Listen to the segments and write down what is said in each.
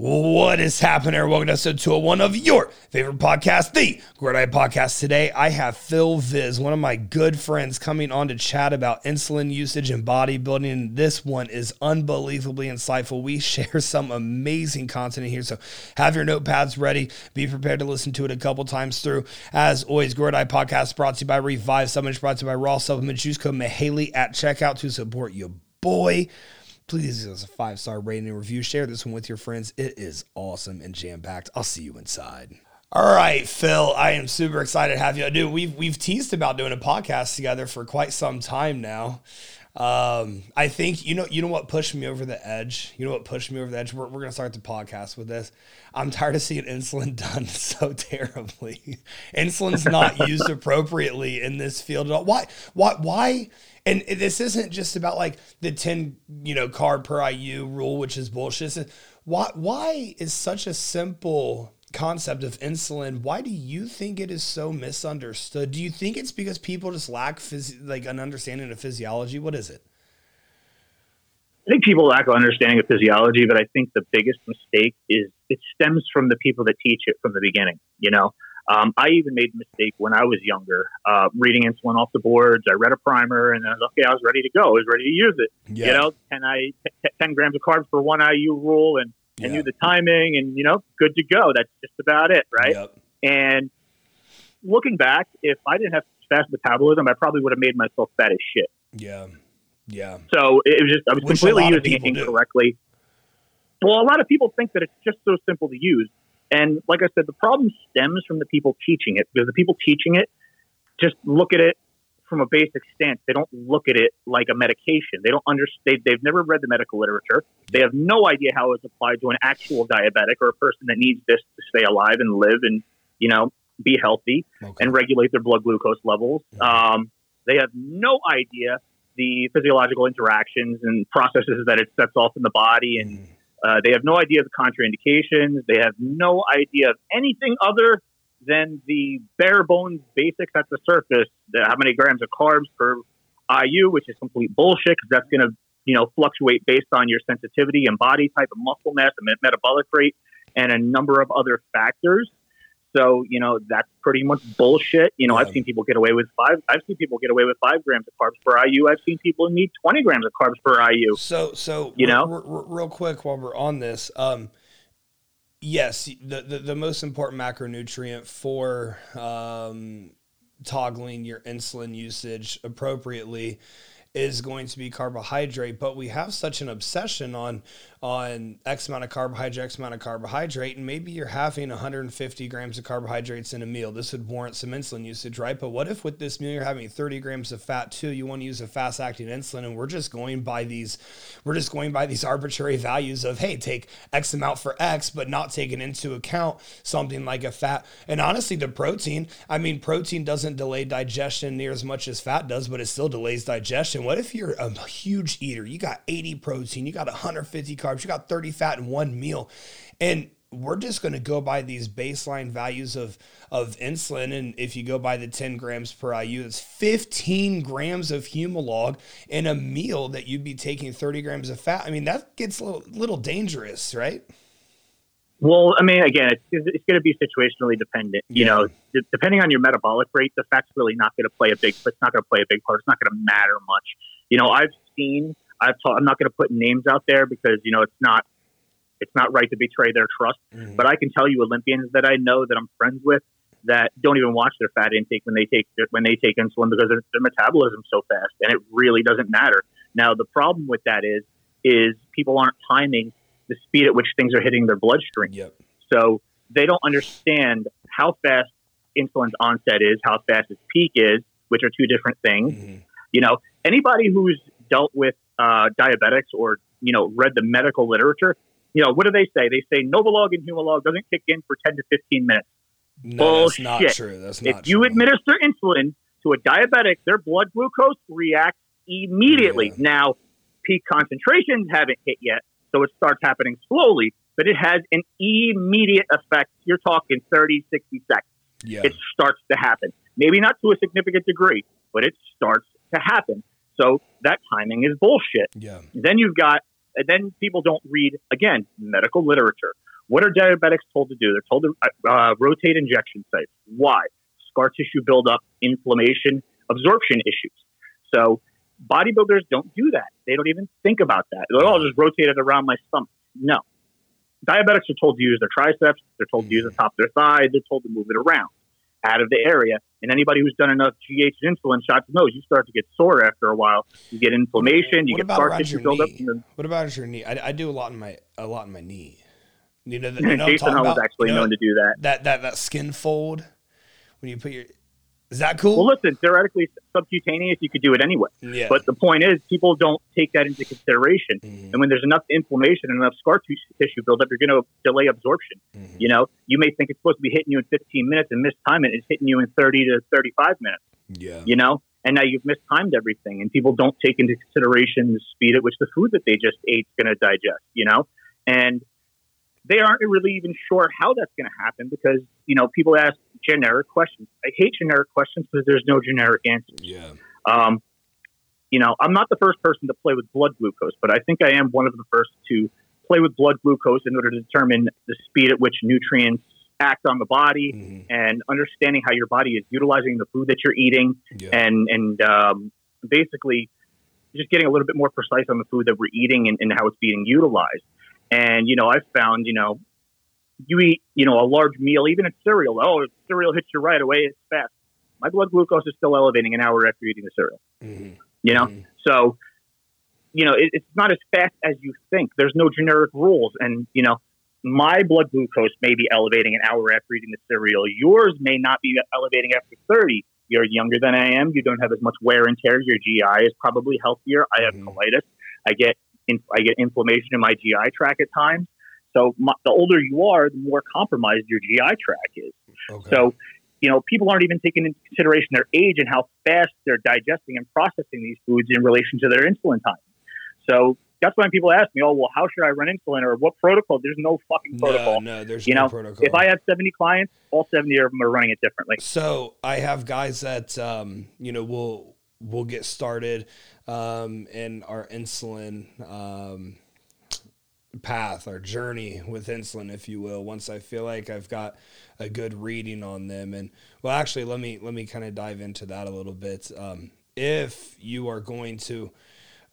What is happening? Welcome to episode 201 of your favorite podcast, the Eye Podcast. Today, I have Phil Viz, one of my good friends, coming on to chat about insulin usage and bodybuilding. This one is unbelievably insightful. We share some amazing content in here. So have your notepads ready. Be prepared to listen to it a couple times through. As always, Eye Podcast brought to you by Revive Supplements, brought to you by Raw Supplements. Use code Mihaly at checkout to support your boy please give us a five star rating and review. Share this one with your friends. It is awesome and jam packed. I'll see you inside. All right, Phil, I am super excited to have you. Dude, we've we've teased about doing a podcast together for quite some time now. Um, I think you know you know what pushed me over the edge. You know what pushed me over the edge. We're, we're gonna start the podcast with this. I'm tired of seeing insulin done so terribly. Insulin's not used appropriately in this field at all. Why? Why? Why? And this isn't just about like the 10, you know, carb per IU rule, which is bullshit. Why, why is such a simple concept of insulin, why do you think it is so misunderstood? Do you think it's because people just lack phys- like an understanding of physiology? What is it? I think people lack an understanding of physiology, but I think the biggest mistake is it stems from the people that teach it from the beginning. You know, um, I even made a mistake when I was younger, uh, reading insulin off the boards. I read a primer and I was okay. I was ready to go. I was ready to use it. Yeah. You know, 10, I, 10 grams of carbs for one IU rule and I yeah. knew the timing and, you know, good to go. That's just about it. Right. Yep. And looking back, if I didn't have fast metabolism, I probably would have made myself fat as shit. Yeah. Yeah. So it was just, I was Which completely using it incorrectly. Do. Well, a lot of people think that it's just so simple to use. And like I said, the problem stems from the people teaching it because the people teaching it just look at it from a basic stance. They don't look at it like a medication. They don't understand. They've never read the medical literature. They have no idea how it's applied to an actual diabetic or a person that needs this to stay alive and live and you know be healthy okay. and regulate their blood glucose levels. Um, they have no idea the physiological interactions and processes that it sets off in the body and. Mm uh, they have no idea of the contraindications. They have no idea of anything other than the bare bones basics at the surface. How many grams of carbs per IU, which is complete bullshit because that's going to you know fluctuate based on your sensitivity and body type and muscle mass and metabolic rate and a number of other factors. So, you know, that's pretty much bullshit. You know, yeah. I've seen people get away with five. I've seen people get away with five grams of carbs per IU. I've seen people need 20 grams of carbs per IU. So, so, you know, r- r- real quick while we're on this, um, yes, the, the, the most important macronutrient for, um, toggling your insulin usage appropriately is going to be carbohydrate, but we have such an obsession on on X amount of carbohydrate, X amount of carbohydrate, and maybe you're having 150 grams of carbohydrates in a meal. This would warrant some insulin usage, right? But what if with this meal you're having 30 grams of fat too? You want to use a fast acting insulin, and we're just going by these, we're just going by these arbitrary values of hey, take X amount for X, but not taking into account something like a fat. And honestly, the protein, I mean, protein doesn't delay digestion near as much as fat does, but it still delays digestion. What if you're a huge eater? You got 80 protein, you got 150 carbs carbs. You got 30 fat in one meal. And we're just going to go by these baseline values of of insulin and if you go by the 10 grams per IU it's 15 grams of humalog in a meal that you'd be taking 30 grams of fat I mean that gets a little, little dangerous right well I mean again it's, it's going to be situationally dependent you yeah. know d- depending on your metabolic rate the fat's really not going to play a big it's not going to play a big part it's not going to matter much you know I've seen I've ta- I'm not going to put names out there because you know it's not it's not right to betray their trust. Mm-hmm. But I can tell you Olympians that I know that I'm friends with that don't even watch their fat intake when they take when they take insulin because their, their metabolism so fast, and it really doesn't matter. Now the problem with that is is people aren't timing the speed at which things are hitting their bloodstream. Yep. So they don't understand how fast insulin's onset is, how fast its peak is, which are two different things. Mm-hmm. You know, anybody who's dealt with uh, diabetics or you know read the medical literature, you know what do they say? They say Novolog and Humalog doesn't kick in for ten to fifteen minutes. No, Bullshit. that's not true. That's not if you administer insulin to a diabetic, their blood glucose reacts immediately. Yeah. Now, peak concentrations haven't hit yet, so it starts happening slowly, but it has an immediate effect. You're talking 30, 60 seconds. Yeah. It starts to happen. Maybe not to a significant degree, but it starts to happen. So that timing is bullshit. Yeah. Then you've got, and then people don't read, again, medical literature. What are diabetics told to do? They're told to uh, rotate injection sites. Why? Scar tissue buildup, inflammation, absorption issues. So bodybuilders don't do that. They don't even think about that. They're all just rotate it around my stomach. No. Diabetics are told to use their triceps. They're told to use the top of their thigh. They're told to move it around out of the area. And anybody who's done enough GH and insulin shots knows you start to get sore after a while. You get inflammation. You what get scar tissue buildup. What about your knee? I, I, do a lot in my a lot in my knee. You know, the, you know Jason Hull was actually you know, known to do that. That that that skin fold when you put your is that cool? Well, listen, theoretically, subcutaneous, you could do it anyway. Yeah. But the point is, people don't take that into consideration. Mm-hmm. And when there's enough inflammation and enough scar tissue buildup, you're going to delay absorption. Mm-hmm. You know, you may think it's supposed to be hitting you in 15 minutes and mistime it. It's hitting you in 30 to 35 minutes. Yeah. You know, and now you've mistimed everything, and people don't take into consideration the speed at which the food that they just ate is going to digest. You know, and they aren't really even sure how that's going to happen because you know people ask generic questions. I hate generic questions because there's no generic answers. Yeah. Um, you know, I'm not the first person to play with blood glucose, but I think I am one of the first to play with blood glucose in order to determine the speed at which nutrients act on the body mm-hmm. and understanding how your body is utilizing the food that you're eating yeah. and and um, basically just getting a little bit more precise on the food that we're eating and, and how it's being utilized. And you know, I've found you know you eat, you know, a large meal, even a cereal. Oh, if cereal hits you right away, it's fast. My blood glucose is still elevating an hour after eating the cereal. Mm-hmm. You know, mm-hmm. so you know it, it's not as fast as you think. There's no generic rules, and you know, my blood glucose may be elevating an hour after eating the cereal. Yours may not be elevating after 30. You're younger than I am. You don't have as much wear and tear. Your GI is probably healthier. I have mm-hmm. colitis. I get in, I get inflammation in my GI tract at times. So my, the older you are, the more compromised your GI tract is. Okay. So, you know, people aren't even taking into consideration their age and how fast they're digesting and processing these foods in relation to their insulin time. So that's why people ask me, "Oh, well, how should I run insulin or what protocol?" There's no fucking protocol. No, no there's you no know, protocol. If I have 70 clients, all 70 of them are running it differently. So I have guys that um, you know will will get started um, in our insulin. Um, path or journey with insulin if you will once i feel like i've got a good reading on them and well actually let me let me kind of dive into that a little bit um, if you are going to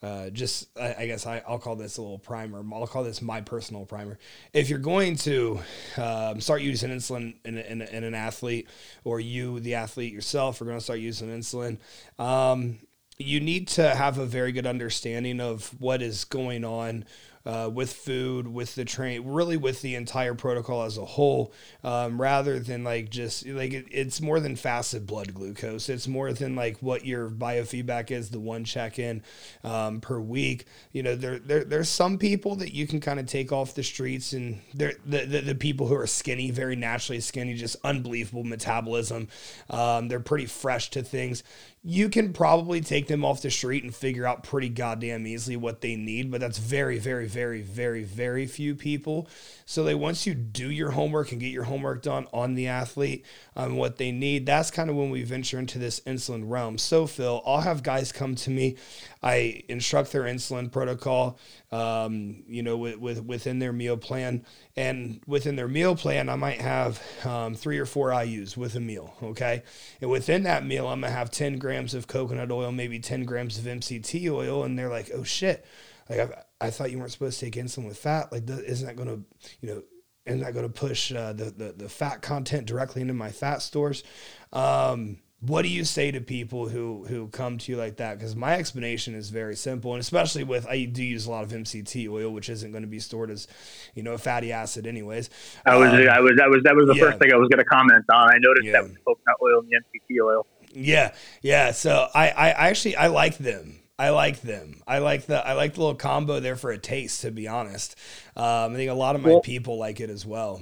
uh, just I, I guess I, will call this a little primer. I'll call this my personal primer. If you're going to um, start using insulin in, in, in, an athlete, or you, the athlete yourself, are going to start using insulin, um, you need to have a very good understanding of what is going on uh, with food, with the train, really with the entire protocol as a whole, um, rather than like just like it, it's more than fasted blood glucose. It's more than like what your biofeedback is, the one check in um, per week. You know, there, there there's some people that you can kind of take off the streets, and they're the, the, the, people who are skinny, very naturally skinny, just unbelievable metabolism. Um, they're pretty fresh to things you can probably take them off the street and figure out pretty goddamn easily what they need, but that's very, very, very, very, very few people. So they once you do your homework and get your homework done on the athlete on what they need, that's kind of when we venture into this insulin realm. So Phil, I'll have guys come to me. I instruct their insulin protocol, um, you know, with, with, within their meal plan, and within their meal plan, I might have um, three or four IU's with a meal. Okay, and within that meal, I'm gonna have 10 grams of coconut oil, maybe 10 grams of MCT oil, and they're like, oh shit, like I've, I thought you weren't supposed to take insulin with fat. Like, isn't that gonna, you know, isn't that to push uh, the, the, the fat content directly into my fat stores? Um, what do you say to people who who come to you like that because my explanation is very simple and especially with i do use a lot of mct oil which isn't going to be stored as you know a fatty acid anyways i was um, i was that was that was the yeah. first thing i was going to comment on i noticed yeah. that with coconut oil and the mct oil yeah yeah so i i actually i like them I like them. I like the I like the little combo there for a taste. To be honest, um, I think a lot of my well, people like it as well.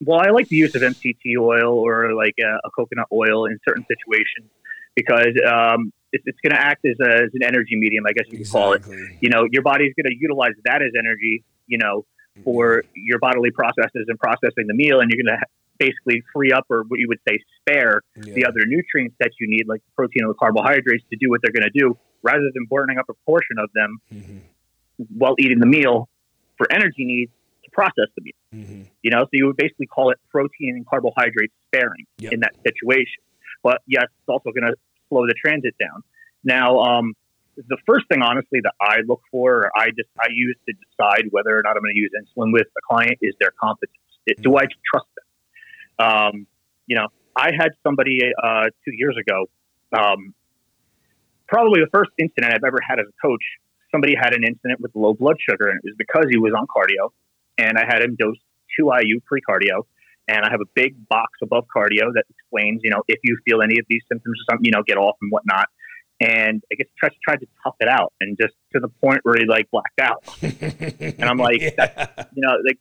Well, I like the use of MCT oil or like a, a coconut oil in certain situations because um, it's, it's going to act as, a, as, an energy medium, I guess you exactly. call it. You know, your body's going to utilize that as energy, you know, for mm-hmm. your bodily processes and processing the meal, and you're going to basically free up or what you would say spare yeah. the other nutrients that you need, like protein the carbohydrates, to do what they're going to do, rather than burning up a portion of them mm-hmm. while eating the meal for energy needs process the meal. Mm-hmm. You know, so you would basically call it protein and carbohydrate sparing yep. in that situation. But yes, it's also going to slow the transit down. Now, um, the first thing, honestly, that I look for, or I just I use to decide whether or not I'm going to use insulin with a client is their competence. It, do I trust them? Um, you know, I had somebody uh, two years ago. Um, probably the first incident I've ever had as a coach. Somebody had an incident with low blood sugar, and it was because he was on cardio. And I had him dose two IU pre cardio, and I have a big box above cardio that explains, you know, if you feel any of these symptoms or something, you know, get off and whatnot and I guess tried, tried to tough it out, and just to the point where he like blacked out. and I'm like, yeah. you know, like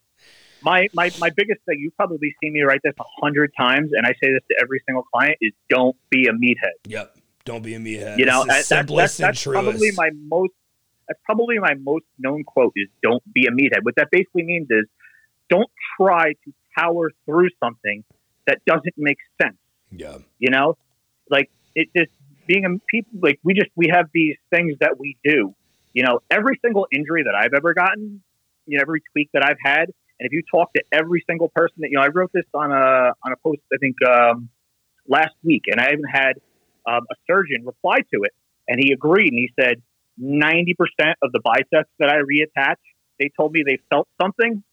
my my my biggest thing. You've probably seen me write this a hundred times, and I say this to every single client: is don't be a meathead. Yep, don't be a meathead. You know, that, that, that's, that's probably my most. That's probably my most known quote is "Don't be a meathead." What that basically means is, don't try to power through something that doesn't make sense. Yeah, you know, like it just being a people like we just we have these things that we do. You know, every single injury that I've ever gotten, you know, every tweak that I've had, and if you talk to every single person that you know, I wrote this on a on a post I think um, last week, and I even had um, a surgeon reply to it, and he agreed, and he said ninety percent of the biceps that I reattach, they told me they felt something,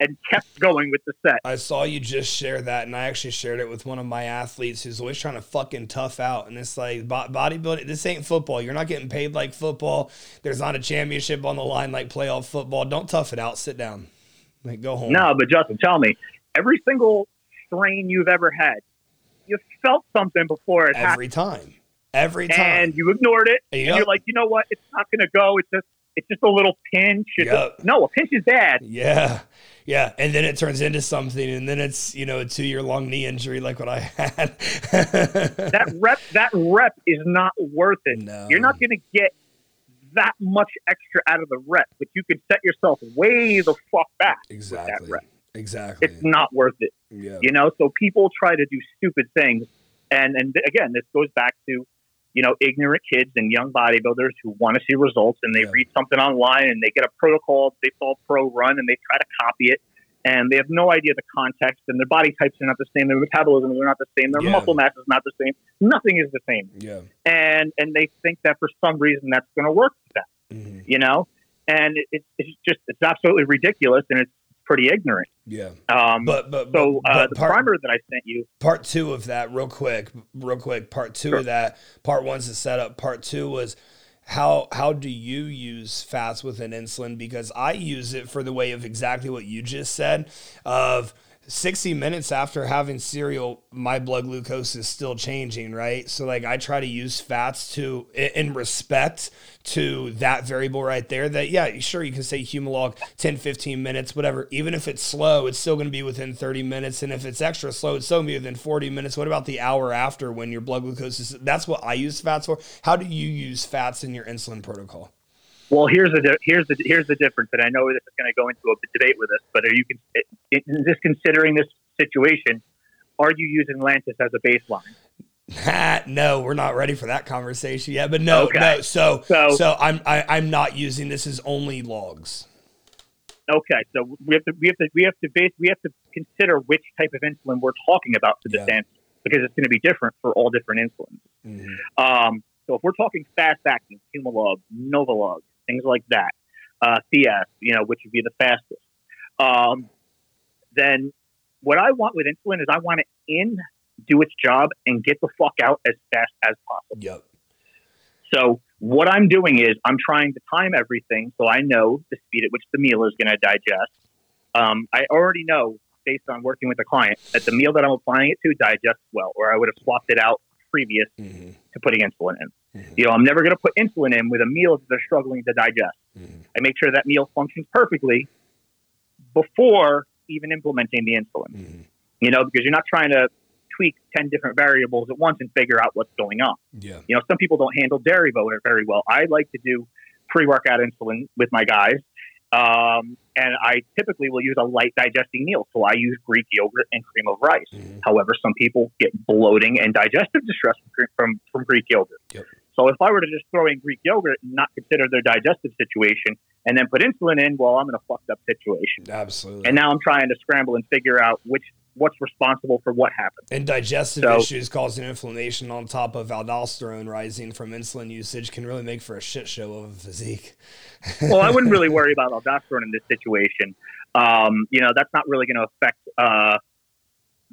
and kept going with the set. I saw you just share that, and I actually shared it with one of my athletes who's always trying to fucking tough out. And it's like bodybuilding. This ain't football. You're not getting paid like football. There's not a championship on the line like playoff football. Don't tough it out. Sit down. Like go home. No, but Justin, tell me, every single strain you've ever had, you felt something before it every happened. time. Every time. And you ignored it. Yep. And you're like, you know what? It's not going to go. It's just it's just a little pinch. Yep. A, no, a pinch is bad. Yeah. Yeah. And then it turns into something. And then it's, you know, a two year long knee injury like what I had. that rep, that rep is not worth it. No. You're not going to get that much extra out of the rep, but you can set yourself way the fuck back. Exactly. that rep. Exactly. It's not worth it. Yeah. You know, so people try to do stupid things. And, and again, this goes back to you know, ignorant kids and young bodybuilders who want to see results and they yeah. read something online and they get a protocol, they saw pro run and they try to copy it and they have no idea the context and their body types are not the same, their metabolism are not the same, their yeah. muscle mass is not the same. Nothing is the same. Yeah. And and they think that for some reason that's going to work for them. Mm-hmm. You know? And it, it's just it's absolutely ridiculous and it's pretty ignorant. Yeah. Um, but, but, so but, uh, the part, primer that I sent you. Part two of that, real quick, real quick. Part two sure. of that. Part one's the setup. Part two was how how do you use fats within insulin? Because I use it for the way of exactly what you just said. Of 60 minutes after having cereal, my blood glucose is still changing, right? So, like, I try to use fats to, in respect to that variable right there. That, yeah, sure, you can say Humalog 10, 15 minutes, whatever. Even if it's slow, it's still going to be within 30 minutes. And if it's extra slow, it's still going to be within 40 minutes. What about the hour after when your blood glucose is? That's what I use fats for. How do you use fats in your insulin protocol? Well, here's the here's the here's the difference, and I know this is going to go into a debate with us. But are you just considering this situation? Are you using Lantus as a baseline? no, we're not ready for that conversation yet. But no, okay. no. So, so, so I'm I, am i am not using this as only logs. Okay, so we have to we have to we have to base we have to consider which type of insulin we're talking about for this yeah. answer because it's going to be different for all different insulins. Mm-hmm. Um, so if we're talking fast acting, Humalog, Novolog, things like that. Uh, Fiasp, you know, which would be the fastest. Um, then what I want with insulin is I want it in, do its job, and get the fuck out as fast as possible. Yep. So what I'm doing is I'm trying to time everything so I know the speed at which the meal is going to digest. Um, I already know based on working with the client that the meal that I'm applying it to digests well, or I would have swapped it out previous mm-hmm. to putting insulin in. Mm-hmm. You know, I'm never going to put insulin in with a meal that they're struggling to digest. Mm-hmm. I make sure that meal functions perfectly before even implementing the insulin. Mm-hmm. You know, because you're not trying to tweak 10 different variables at once and figure out what's going on. Yeah. You know, some people don't handle dairy very well. I like to do pre workout insulin with my guys um, and I typically will use a light digesting meal. So I use Greek yogurt and cream of rice. Mm-hmm. However, some people get bloating and digestive distress from, from, from Greek yogurt. Yep. So if I were to just throw in Greek yogurt and not consider their digestive situation and then put insulin in, well, I'm in a fucked up situation. Absolutely. And now I'm trying to scramble and figure out which what's responsible for what happened. And digestive so, issues causing inflammation on top of aldosterone rising from insulin usage can really make for a shit show of a physique. well, I wouldn't really worry about aldosterone in this situation. Um, you know, that's not really going to affect uh,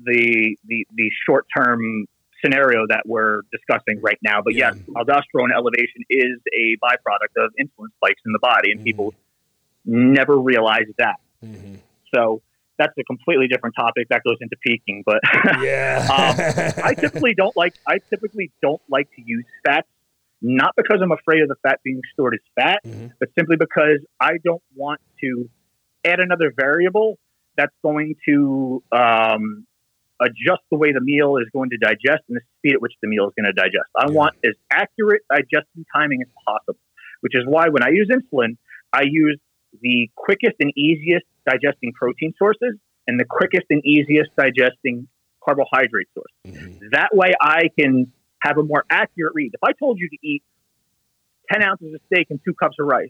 the the the short term scenario that we're discussing right now. But yeah. yes, aldosterone elevation is a byproduct of insulin spikes in the body, and mm-hmm. people never realize that. Mm-hmm. So that's a completely different topic that goes into peaking. But yeah, um, I typically don't like. I typically don't like to use fats, not because I'm afraid of the fat being stored as fat, mm-hmm. but simply because I don't want to add another variable that's going to um, adjust the way the meal is going to digest and the speed at which the meal is going to digest. I yeah. want as accurate digesting timing as possible, which is why when I use insulin, I use the quickest and easiest digesting protein sources and the quickest and easiest digesting carbohydrate source. Mm-hmm. That way I can have a more accurate read. If I told you to eat 10 ounces of steak and two cups of rice,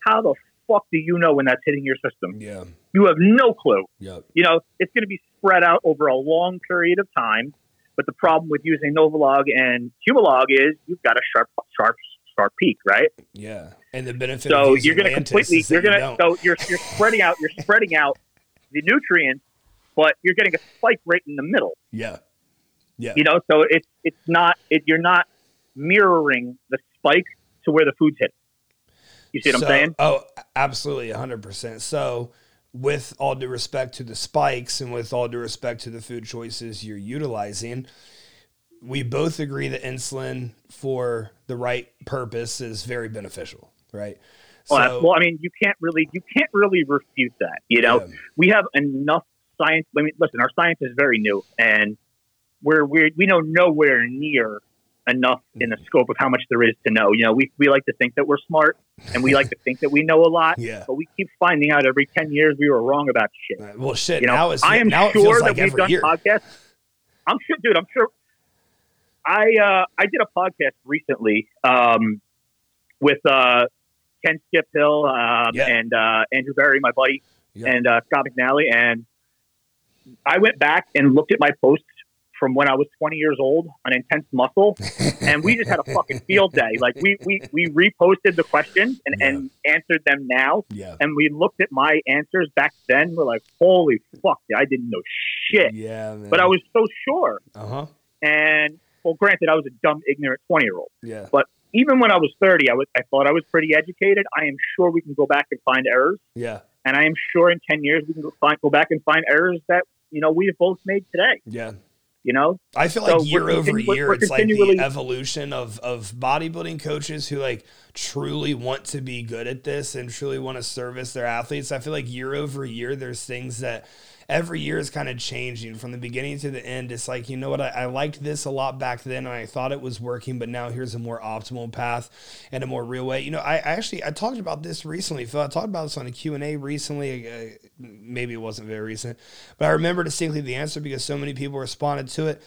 how the fuck do you know when that's hitting your system? Yeah. You have no clue. Yep. You know, it's going to be spread out over a long period of time. But the problem with using Novolog and Humalog is you've got a sharp, sharp, sharp peak, right? Yeah. And the benefit. So you're going to completely. You're going to. So you're you're spreading out. You're spreading out the nutrients, but you're getting a spike right in the middle. Yeah. Yeah. You know, so it's it's not it, you're not mirroring the spike to where the food's hit. You see what so, I'm saying? Oh, absolutely, 100%. So, with all due respect to the spikes and with all due respect to the food choices you're utilizing, we both agree that insulin for the right purpose is very beneficial, right? So, well, well, I mean, you can't really you can't really refute that. You know, yeah. we have enough science. I mean, listen, our science is very new, and we're, we're we know nowhere near enough in the scope of how much there is to know. You know, we, we like to think that we're smart and we like to think that we know a lot, yeah. but we keep finding out every 10 years we were wrong about shit. Well, shit. You know, now I am now sure like that we've done year. podcasts. I'm sure, dude, I'm sure. I, uh, I did a podcast recently, um, with, uh, Ken Skip Hill, um, yeah. and, uh, Andrew Berry, my buddy, yeah. and, uh, Scott McNally. And I went back and looked at my posts from when I was 20 years old on intense muscle, and we just had a fucking field day. Like we we we reposted the questions and, yeah. and answered them now, yeah. and we looked at my answers back then. We're like, holy fuck, I didn't know shit. Yeah, man. but I was so sure. Uh huh. And well, granted, I was a dumb, ignorant 20 year old. Yeah. But even when I was 30, I was I thought I was pretty educated. I am sure we can go back and find errors. Yeah. And I am sure in 10 years we can go, find, go back and find errors that you know we have both made today. Yeah. You know, I feel like so year over year, it's like the evolution of of bodybuilding coaches who like truly want to be good at this and truly want to service their athletes. I feel like year over year, there's things that every year is kind of changing from the beginning to the end. It's like, you know what, I, I, liked this a lot back then and I thought it was working, but now here's a more optimal path and a more real way. You know, I, I actually, I talked about this recently, Phil. I talked about this on a Q&A recently. Uh, maybe it wasn't very recent, but I remember distinctly the answer because so many people responded to it.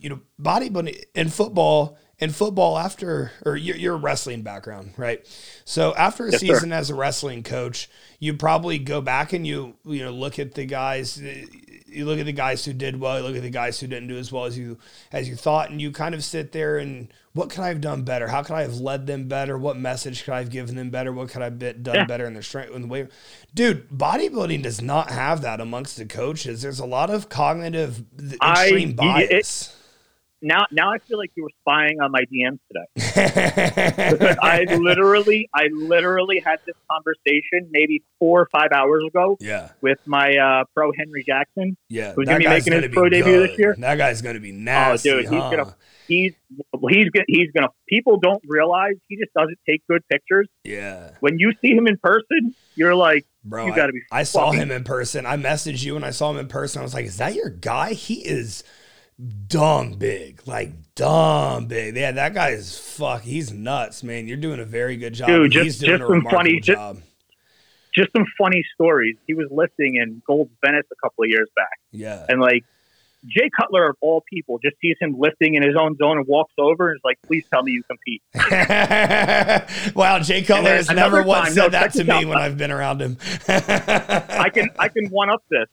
You know, bodybuilding and football – in football after or your, your wrestling background right? So after a yes, season sir. as a wrestling coach you probably go back and you you know look at the guys you look at the guys who did well you look at the guys who didn't do as well as you as you thought and you kind of sit there and what could i have done better? How could i have led them better? What message could i have given them better? What could i have done yeah. better in their strength in the way? Dude bodybuilding does not have that amongst the coaches. There's a lot of cognitive extreme I, bias it, now now I feel like you were spying on my DMs today. I literally I literally had this conversation maybe four or five hours ago. Yeah. With my uh, pro Henry Jackson. Yeah. Who's gonna be making his pro debut this year. That guy's gonna be nasty. Oh dude, huh? he's gonna he's he's gonna he's gonna people don't realize he just doesn't take good pictures. Yeah. When you see him in person, you're like Bro, you gotta be I, I saw him in person. I messaged you and I saw him in person. I was like, is that your guy? He is dumb big, like dumb big. Yeah, that guy is fuck. He's nuts, man. You're doing a very good job. Dude, just, he's doing just some funny, job. Just, just some funny stories. He was lifting in Gold's Venice a couple of years back. Yeah, and like Jay Cutler of all people just sees him lifting in his own zone and walks over and is like, "Please tell me you compete." wow, Jay Cutler has never once time, said no, that to me when I've been around him. I can I can one up this.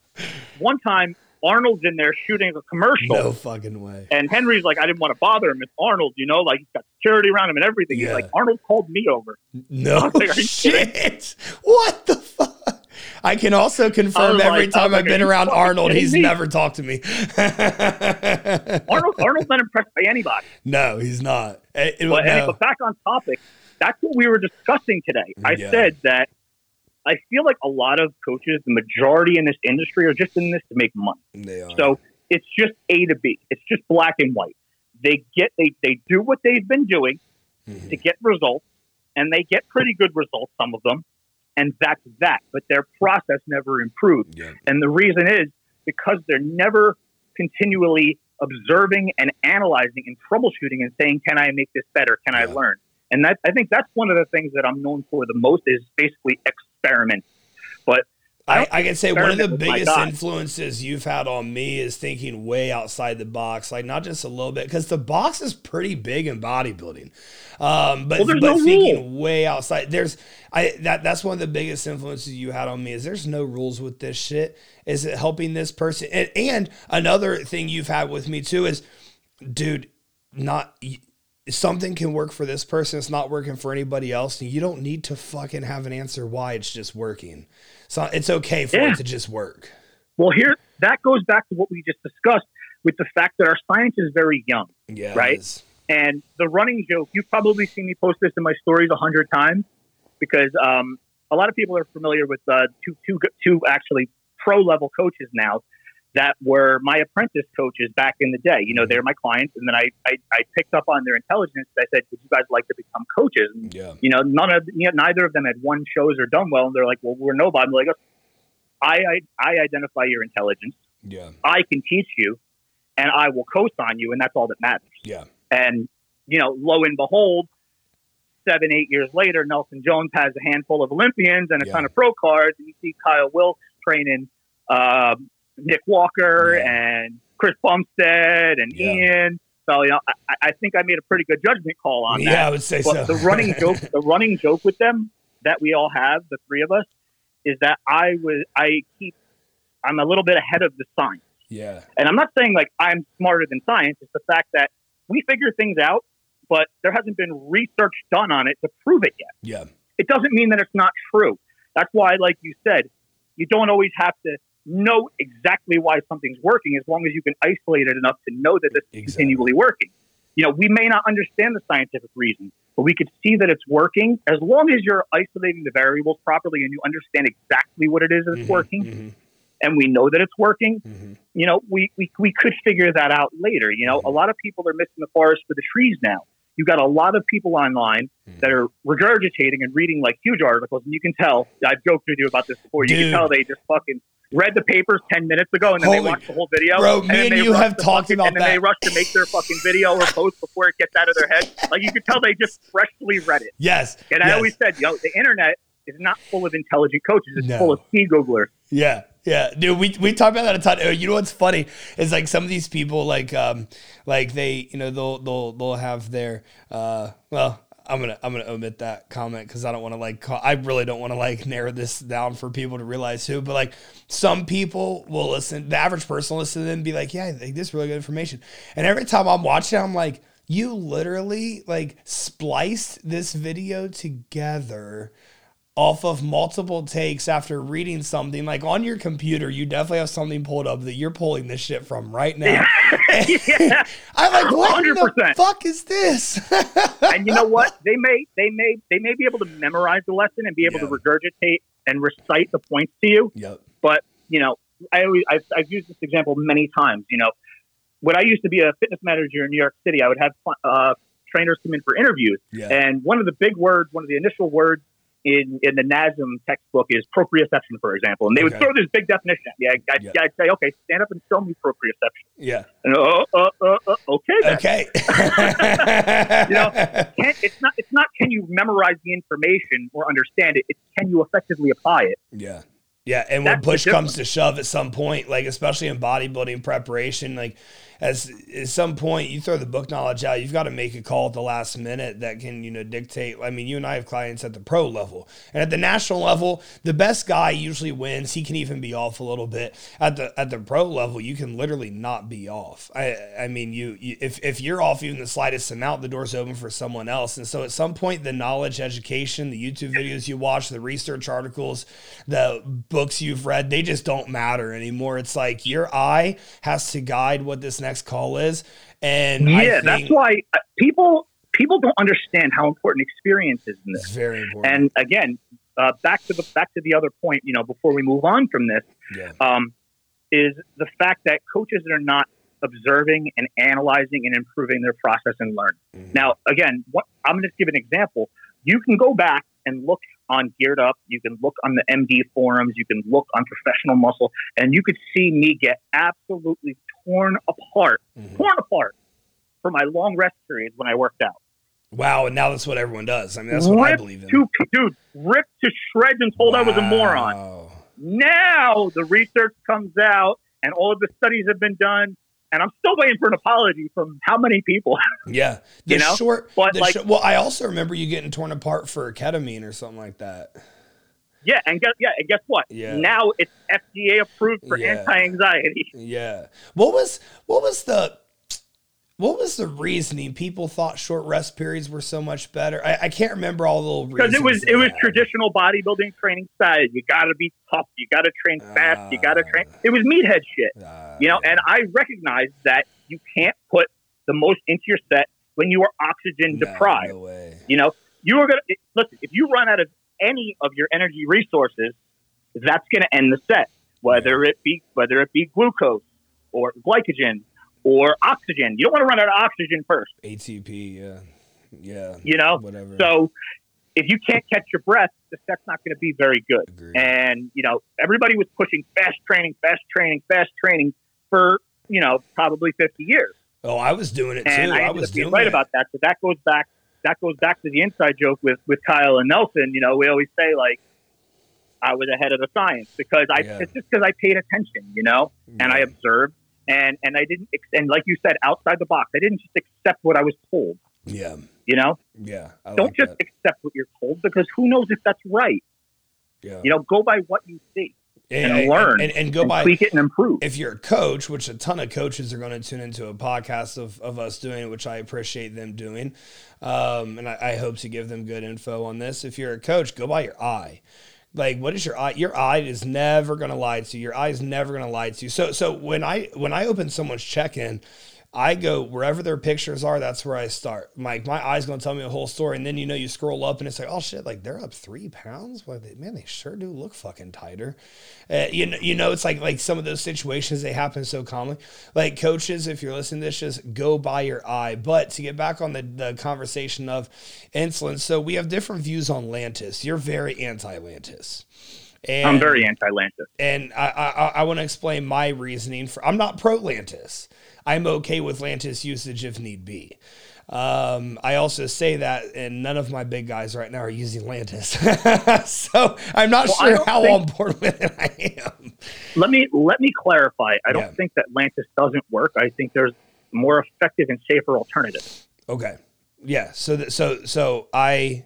One time, Arnold's in there shooting a commercial. No fucking way. And Henry's like, I didn't want to bother him. It's Arnold, you know, like he's got security around him and everything. Yeah. He's like, Arnold called me over. No like, shit. What the fuck? I can also confirm every like, time I've been around Arnold, he's me? never talked to me. Arnold, Arnold's not impressed by anybody. No, he's not. Eh, it, it, but, no. but, back on topic, that's what we were discussing today. I yeah. said that I feel like a lot of coaches, the majority in this industry, are just in this to make money. They are. So it's just A to B. It's just black and white. They get they they do what they've been doing mm-hmm. to get results, and they get pretty good results. Some of them, and that's that. But their process never improves. Yeah. And the reason is because they're never continually observing and analyzing and troubleshooting and saying, "Can I make this better? Can yeah. I learn?" And that I think that's one of the things that I'm known for the most is basically experiment. But I, I, can say one of the biggest influences you've had on me is thinking way outside the box, like not just a little bit, because the box is pretty big in bodybuilding. Um, but well, but no thinking rule. way outside, there's I that that's one of the biggest influences you had on me is there's no rules with this shit. Is it helping this person? And, and another thing you've had with me too is, dude, not something can work for this person, it's not working for anybody else, and you don't need to fucking have an answer why it's just working. So it's okay for yeah. it to just work. Well, here that goes back to what we just discussed with the fact that our science is very young. Yeah, right. And the running joke, you've probably seen me post this in my stories a hundred times because um, a lot of people are familiar with uh, two, two, two actually pro level coaches now that were my apprentice coaches back in the day. You know, they're my clients, and then I, I, I picked up on their intelligence. I said, "Would you guys like to become coaches?" And, yeah. You know, none of you know, neither of them had won shows or done well, and they're like, "Well, we're nobody." I'm like, I, I I identify your intelligence. Yeah. I can teach you, and I will co-sign you, and that's all that matters. Yeah. And you know, lo and behold, seven, eight years later, Nelson Jones has a handful of Olympians and a yeah. ton of pro cards, and you see Kyle Wilkes training. Um, Nick Walker yeah. and Chris Bumstead and yeah. Ian. So you know, I, I, think I made a pretty good judgment call on yeah, that. Yeah, I would say but so. the running joke, the running joke with them that we all have, the three of us, is that I was I keep I'm a little bit ahead of the science. Yeah. And I'm not saying like I'm smarter than science. It's the fact that we figure things out, but there hasn't been research done on it to prove it yet. Yeah. It doesn't mean that it's not true. That's why, like you said, you don't always have to know exactly why something's working as long as you can isolate it enough to know that it's exactly. continually working. You know, we may not understand the scientific reason, but we could see that it's working as long as you're isolating the variables properly and you understand exactly what it is that's mm-hmm, working. Mm-hmm. And we know that it's working. Mm-hmm. You know, we, we, we could figure that out later. You know, a lot of people are missing the forest for the trees now. You've got a lot of people online mm-hmm. that are regurgitating and reading like huge articles, and you can tell. I've joked with you about this before. You Dude. can tell they just fucking read the papers 10 minutes ago and then Holy, they watch the whole video. Bro, me and, and you have talked about And then that. they rush to make their fucking video or post before it gets out of their head. Like you could tell they just freshly read it. Yes. And yes. I always said, yo, the internet is not full of intelligent coaches. It's no. full of ski googlers. Yeah. Yeah, dude, we we talk about that a ton. Uh, you know what's funny is like some of these people, like um, like they, you know, they'll they'll they'll have their uh, well, I'm gonna I'm gonna omit that comment because I don't want to like call, I really don't want to like narrow this down for people to realize who. But like some people will listen, the average person will listen to them and be like, yeah, this is really good information. And every time I'm watching, I'm like, you literally like spliced this video together off of multiple takes after reading something like on your computer you definitely have something pulled up that you're pulling this shit from right now yeah. i'm like what 100%. the fuck is this and you know what they may they may they may be able to memorize the lesson and be able yeah. to regurgitate and recite the points to you yep. but you know i always I've, I've used this example many times you know when i used to be a fitness manager in new york city i would have uh, trainers come in for interviews yeah. and one of the big words one of the initial words in, in the NASM textbook is proprioception, for example. And they would throw this big definition at me. I, would yeah. say, okay, stand up and show me proprioception. Yeah. And, uh, uh, uh, uh okay. Then. Okay. you know, can, it's not, it's not can you memorize the information or understand it. It's can you effectively apply it? Yeah. Yeah, and when push comes to shove at some point, like especially in bodybuilding preparation, like as at some point you throw the book knowledge out, you've got to make a call at the last minute that can, you know, dictate. I mean, you and I have clients at the pro level. And at the national level, the best guy usually wins. He can even be off a little bit. At the at the pro level, you can literally not be off. I I mean, you, you if if you're off even the slightest amount, the door's open for someone else. And so at some point the knowledge, education, the YouTube videos you watch, the research articles, the books you've read, they just don't matter anymore. It's like your eye has to guide what this next call is. And yeah, think, that's why uh, people people don't understand how important experience is in this. Very important. And again, uh, back to the back to the other point, you know, before we move on from this, yeah. um, is the fact that coaches are not observing and analyzing and improving their process and learning. Mm-hmm. Now, again, what, I'm going to give an example. You can go back and look on Geared Up. You can look on the MD forums. You can look on Professional Muscle, and you could see me get absolutely torn apart, mm-hmm. torn apart for my long rest periods when I worked out. Wow, and now that's what everyone does. I mean, that's what I believe in. To, dude, ripped to shreds and told wow. I was a moron. Now the research comes out and all of the studies have been done and I'm still waiting for an apology from how many people. Yeah, the you know, short. But like, sh- well, I also remember you getting torn apart for ketamine or something like that. Yeah, and guess yeah, and guess what? Yeah. Now it's FDA approved for yeah. anti-anxiety. Yeah. What was what was the what was the reasoning people thought short rest periods were so much better? I, I can't remember all the little because it was it was traditional bodybuilding training style. You got to be tough. You got to train fast. Uh, you got to train. It was meathead shit, uh, you know. Yeah. And I recognize that you can't put the most into your set when you are oxygen deprived. No you know, you are gonna listen. If you run out of any of your energy resources, that's gonna end the set. Whether it be whether it be glucose or glycogen or oxygen. You don't want to run out of oxygen first. ATP, yeah. Yeah. You know? Whatever. So if you can't catch your breath, the set's not going to be very good. Agreed. And, you know, everybody was pushing fast training, fast training, fast training for, you know, probably 50 years. Oh, I was doing it too. And I, I was doing right it. about that. So that goes back that goes back to the inside joke with with Kyle and Nelson. You know, we always say like I was ahead of the science because I yeah. it's just because I paid attention, you know, yeah. and I observed and and I didn't and like you said outside the box I didn't just accept what I was told. Yeah. You know? Yeah I don't like just that. accept what you're told because who knows if that's right. Yeah. You know go by what you see and, and learn and, and, and go by tweak it and improve. if you're a coach which a ton of coaches are going to tune into a podcast of, of us doing which I appreciate them doing um, and I, I hope to give them good info on this. If you're a coach go by your eye like what is your eye your eye is never going to lie to you. Your eye is never going to lie to you. So so when i when i open someone's check-in I go wherever their pictures are, that's where I start. Like my eye's gonna tell me a whole story, and then you know you scroll up and it's like, oh shit, like they're up three pounds. Well, they, man, they sure do look fucking tighter. Uh, you know, you know, it's like like some of those situations they happen so commonly. Like coaches, if you're listening to this, just go by your eye. But to get back on the the conversation of insulin, so we have different views on Lantus. You're very anti Lantus. And, I'm very anti Lantus, and I I, I want to explain my reasoning for. I'm not pro Lantus. I'm okay with Lantus usage if need be. Um, I also say that, and none of my big guys right now are using Lantus, so I'm not well, sure how think, on board with it I am. Let me let me clarify. I don't think that Lantus doesn't work. I think there's more effective and safer alternatives. Okay, yeah. So th- so so I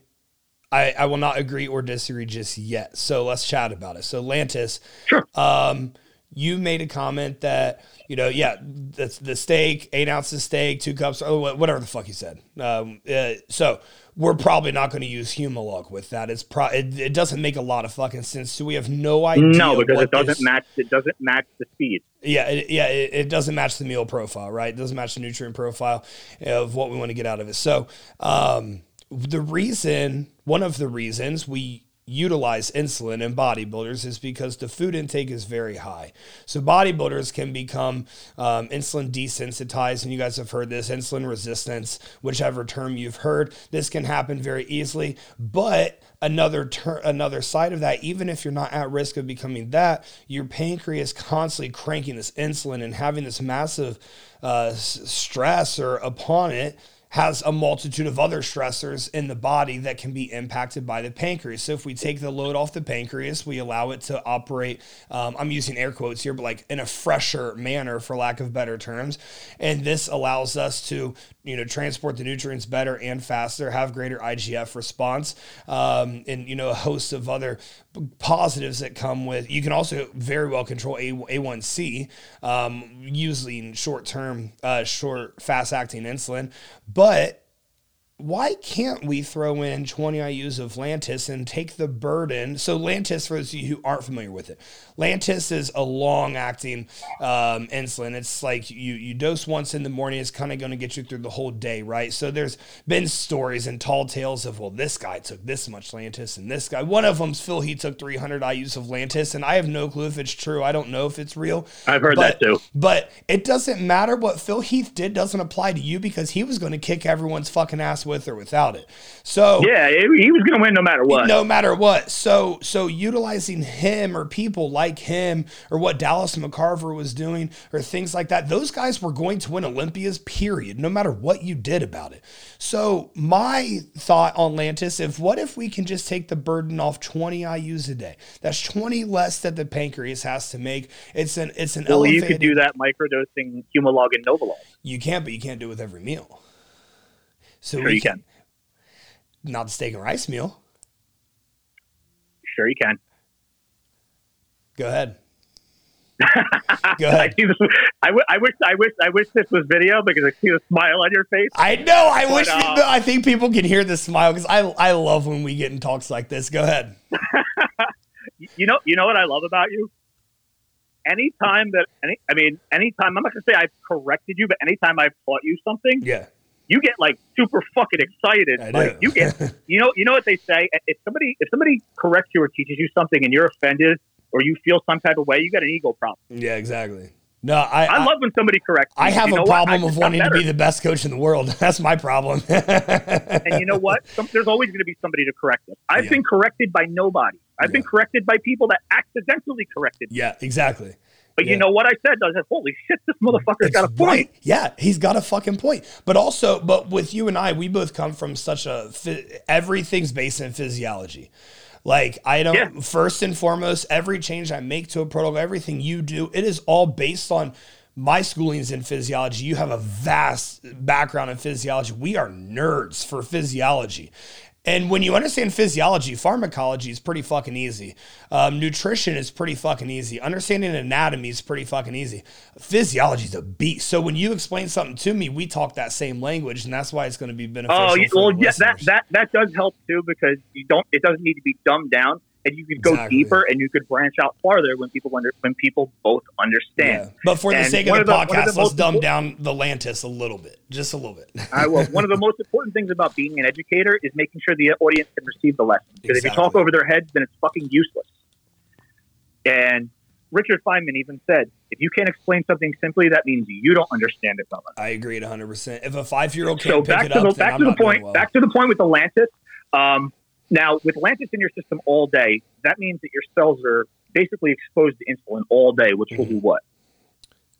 I, I will not agree or disagree just yet. So let's chat about it. So Lantus, sure. Um, you made a comment that you know, yeah, that's the steak, eight ounces steak, two cups, or whatever the fuck you said. Um, uh, so we're probably not going to use Humalog with that. It's pro- it, it, doesn't make a lot of fucking sense. So we have no idea. No, because it doesn't this, match. It doesn't match the speed. Yeah, it, yeah, it, it, doesn't match the meal profile, right? It doesn't match the nutrient profile of what we want to get out of it. So um, the reason, one of the reasons we utilize insulin in bodybuilders is because the food intake is very high. So bodybuilders can become um, insulin desensitized, and you guys have heard this insulin resistance, whichever term you've heard. This can happen very easily, but another ter- another side of that even if you're not at risk of becoming that your pancreas constantly cranking this insulin and having this massive uh, upon it has a multitude of other stressors in the body that can be impacted by the pancreas. So if we take the load off the pancreas, we allow it to operate. Um, I'm using air quotes here, but like in a fresher manner, for lack of better terms. And this allows us to, you know, transport the nutrients better and faster, have greater IGF response, um, and you know a host of other positives that come with. You can also very well control A A1C um, using short term, uh, short fast acting insulin. But but why can't we throw in 20 IUs of Lantus and take the burden? So, Lantus, for those of you who aren't familiar with it, Lantus is a long acting um, insulin. It's like you, you dose once in the morning, it's kind of going to get you through the whole day, right? So, there's been stories and tall tales of, well, this guy took this much Lantus and this guy. One of them's Phil, he took 300 IUs of Lantus, and I have no clue if it's true. I don't know if it's real. I've heard but, that too. But it doesn't matter what Phil Heath did, doesn't apply to you because he was going to kick everyone's fucking ass with or without it. So yeah, he was going to win no matter what. No matter what. So so utilizing him or people like him or what Dallas McCarver was doing or things like that, those guys were going to win Olympias. Period. No matter what you did about it. So my thought on Lantus, if what if we can just take the burden off 20 IU's a day? That's 20 less that the pancreas has to make. It's an it's an well, elevated, you could do that microdosing Humalog and Novolog. You can't, but you can't do it with every meal. So sure you can. can not the steak and rice meal. Sure, you can. Go ahead. Go ahead. I, this, I, w- I wish I wish I wish this was video because I see the smile on your face. I know. I but, wish. Uh, I think people can hear the smile because I I love when we get in talks like this. Go ahead. you know you know what I love about you. Anytime that any I mean anytime I'm not gonna say I've corrected you, but anytime I've taught you something, yeah, you get like super fucking excited. I like you get, you know, you know what they say. If somebody if somebody corrects you or teaches you something and you're offended or you feel some type of way, you got an ego problem. Yeah, exactly. No, I, I, I love when somebody corrects. Me. I have you a problem of wanting to be the best coach in the world. That's my problem. and you know what? Some, there's always going to be somebody to correct us. I've yeah. been corrected by nobody. I've yeah. been corrected by people that accidentally corrected me. Yeah, exactly. But yeah. you know what I said? I said, "Holy shit, this motherfucker's it's got a point." Right. Yeah, he's got a fucking point. But also, but with you and I, we both come from such a everything's based in physiology. Like I don't yeah. first and foremost, every change I make to a protocol, everything you do, it is all based on my schooling's in physiology. You have a vast background in physiology. We are nerds for physiology. And when you understand physiology, pharmacology is pretty fucking easy. Um, nutrition is pretty fucking easy. Understanding anatomy is pretty fucking easy. Physiology is a beast. So when you explain something to me, we talk that same language, and that's why it's going to be beneficial. Oh, well, yeah, that that that does help too because you don't. It doesn't need to be dumbed down and you could go exactly. deeper and you could branch out farther when people under when people both understand. Yeah. But for the and sake of the, of the podcast, the let's dumb down the Lantus a little bit, just a little bit. I will. One of the most important things about being an educator is making sure the audience can receive the lesson. Because exactly. if you talk over their heads, then it's fucking useless. And Richard Feynman even said, if you can't explain something simply, that means you don't understand it well. I agree 100. percent If a five year old can't so pick it up, the, back to the point. Well. Back to the point with the Lantus. Um, now, with Lantus in your system all day, that means that your cells are basically exposed to insulin all day, which will do mm-hmm. what?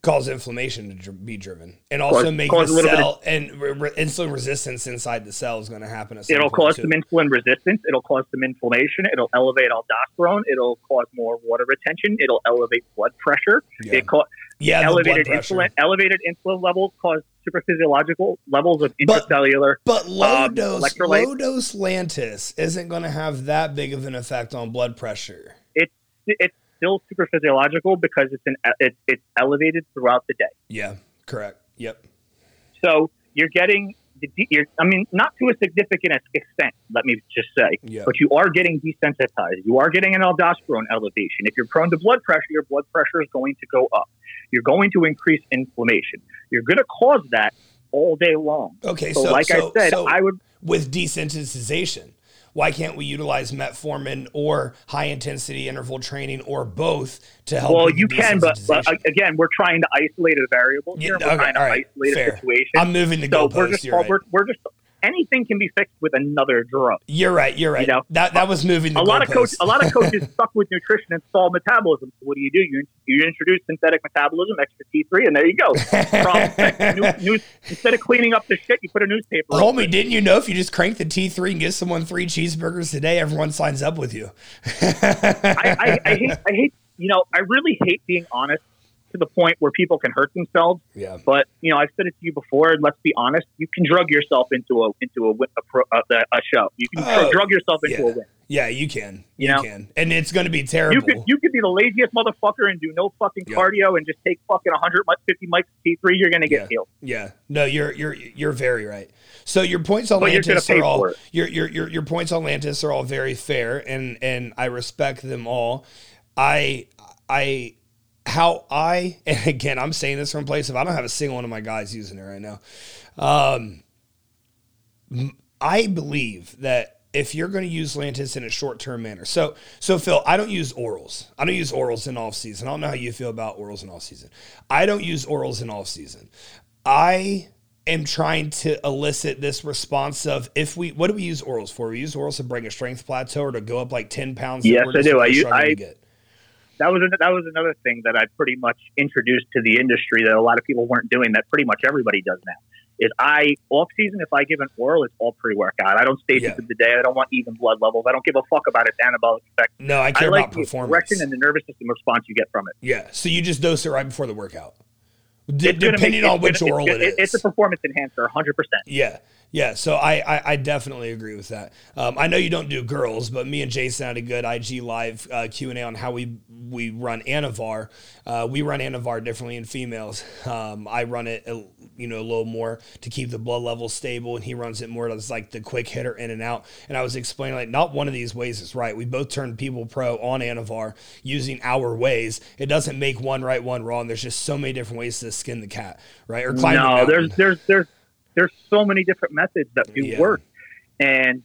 Cause inflammation to be driven, and also cause, make cause the cell of, and re- insulin resistance inside the cell is going to happen. It'll cause too. some insulin resistance. It'll cause some inflammation. It'll elevate aldosterone. It'll cause more water retention. It'll elevate blood pressure. Yeah. It ca- yeah, elevated insulin elevated insulin levels cause super physiological levels of intracellular. But, but low um, dose low dose Lantus isn't going to have that big of an effect on blood pressure. It's it's still super physiological because it's an it's it's elevated throughout the day. Yeah, correct. Yep. So you're getting you're, I mean, not to a significant extent, let me just say, yeah. but you are getting desensitized. You are getting an aldosterone elevation. If you're prone to blood pressure, your blood pressure is going to go up. You're going to increase inflammation. You're going to cause that all day long. Okay, so, so like so, I said, so I would with desensitization. Why can't we utilize metformin or high intensity interval training or both to help? Well, you can, but, but, uh, again, we're trying to isolate a variable here. Yeah, we're okay, trying to right, isolate fair. a situation. I'm moving the so goalpost. We're just, we're, we're just anything can be fixed with another drug. You're right. You're right. You know? That that was moving. a lot of coaches. A lot of coaches stuck with nutrition and stall metabolism. So what do you do? You you introduce synthetic metabolism, extra T three, and there you go. new, new, instead of cleaning up the shit, you put a newspaper. Homie, didn't you know if you just crank the T three and give someone three cheeseburgers today, everyone signs up with you? I, I, I hate. I hate. You know, I really hate being honest to the point where people can hurt themselves. Yeah. But you know, I've said it to you before. And let's be honest. You can drug yourself into a into a a, a, uh, a show. You can oh, drug yourself into yeah. a win. Yeah, you can. You, you know? can, and it's going to be terrible. You could you could be the laziest motherfucker and do no fucking yep. cardio and just take fucking 150 mics T three. You're going to get yeah. killed. Yeah. No, you're you're you're very right. So your points on but Lantus are all your, your your your points on Lantus are all very fair, and and I respect them all. I I how I and again I'm saying this from a place of I don't have a single one of my guys using it right now. Um, I believe that if you're going to use Lantus in a short term manner, so so Phil, I don't use orals. I don't use orals in off season. I don't know how you feel about orals in off season. I don't use orals in off season. I am trying to elicit this response of if we what do we use orals for? We use orals to bring a strength plateau or to go up like ten pounds. Yes, I do. I, use, I that was that was another thing that I pretty much introduced to the industry that a lot of people weren't doing. That pretty much everybody does now. Is I off season if I give an oral, it's all pre workout. I don't stage yeah. it to the day. I don't want even blood levels. I don't give a fuck about its anabolic effect. No, I care I like about performance. and the nervous system response you get from it. Yeah, so you just dose it right before the workout. D- depending make, on which gonna, oral it is. It's a performance enhancer, 100%. Yeah. Yeah, so I, I, I definitely agree with that. Um, I know you don't do girls, but me and Jason had a good IG live uh, Q and A on how we we run Anavar. Uh, we run Anavar differently in females. Um, I run it, a, you know, a little more to keep the blood levels stable, and he runs it more as like the quick hitter in and out. And I was explaining like not one of these ways is right. We both turned people pro on Anavar using our ways. It doesn't make one right, one wrong. There's just so many different ways to skin the cat, right? Or climb. No, there's there's there's there's so many different methods that do yeah. work. And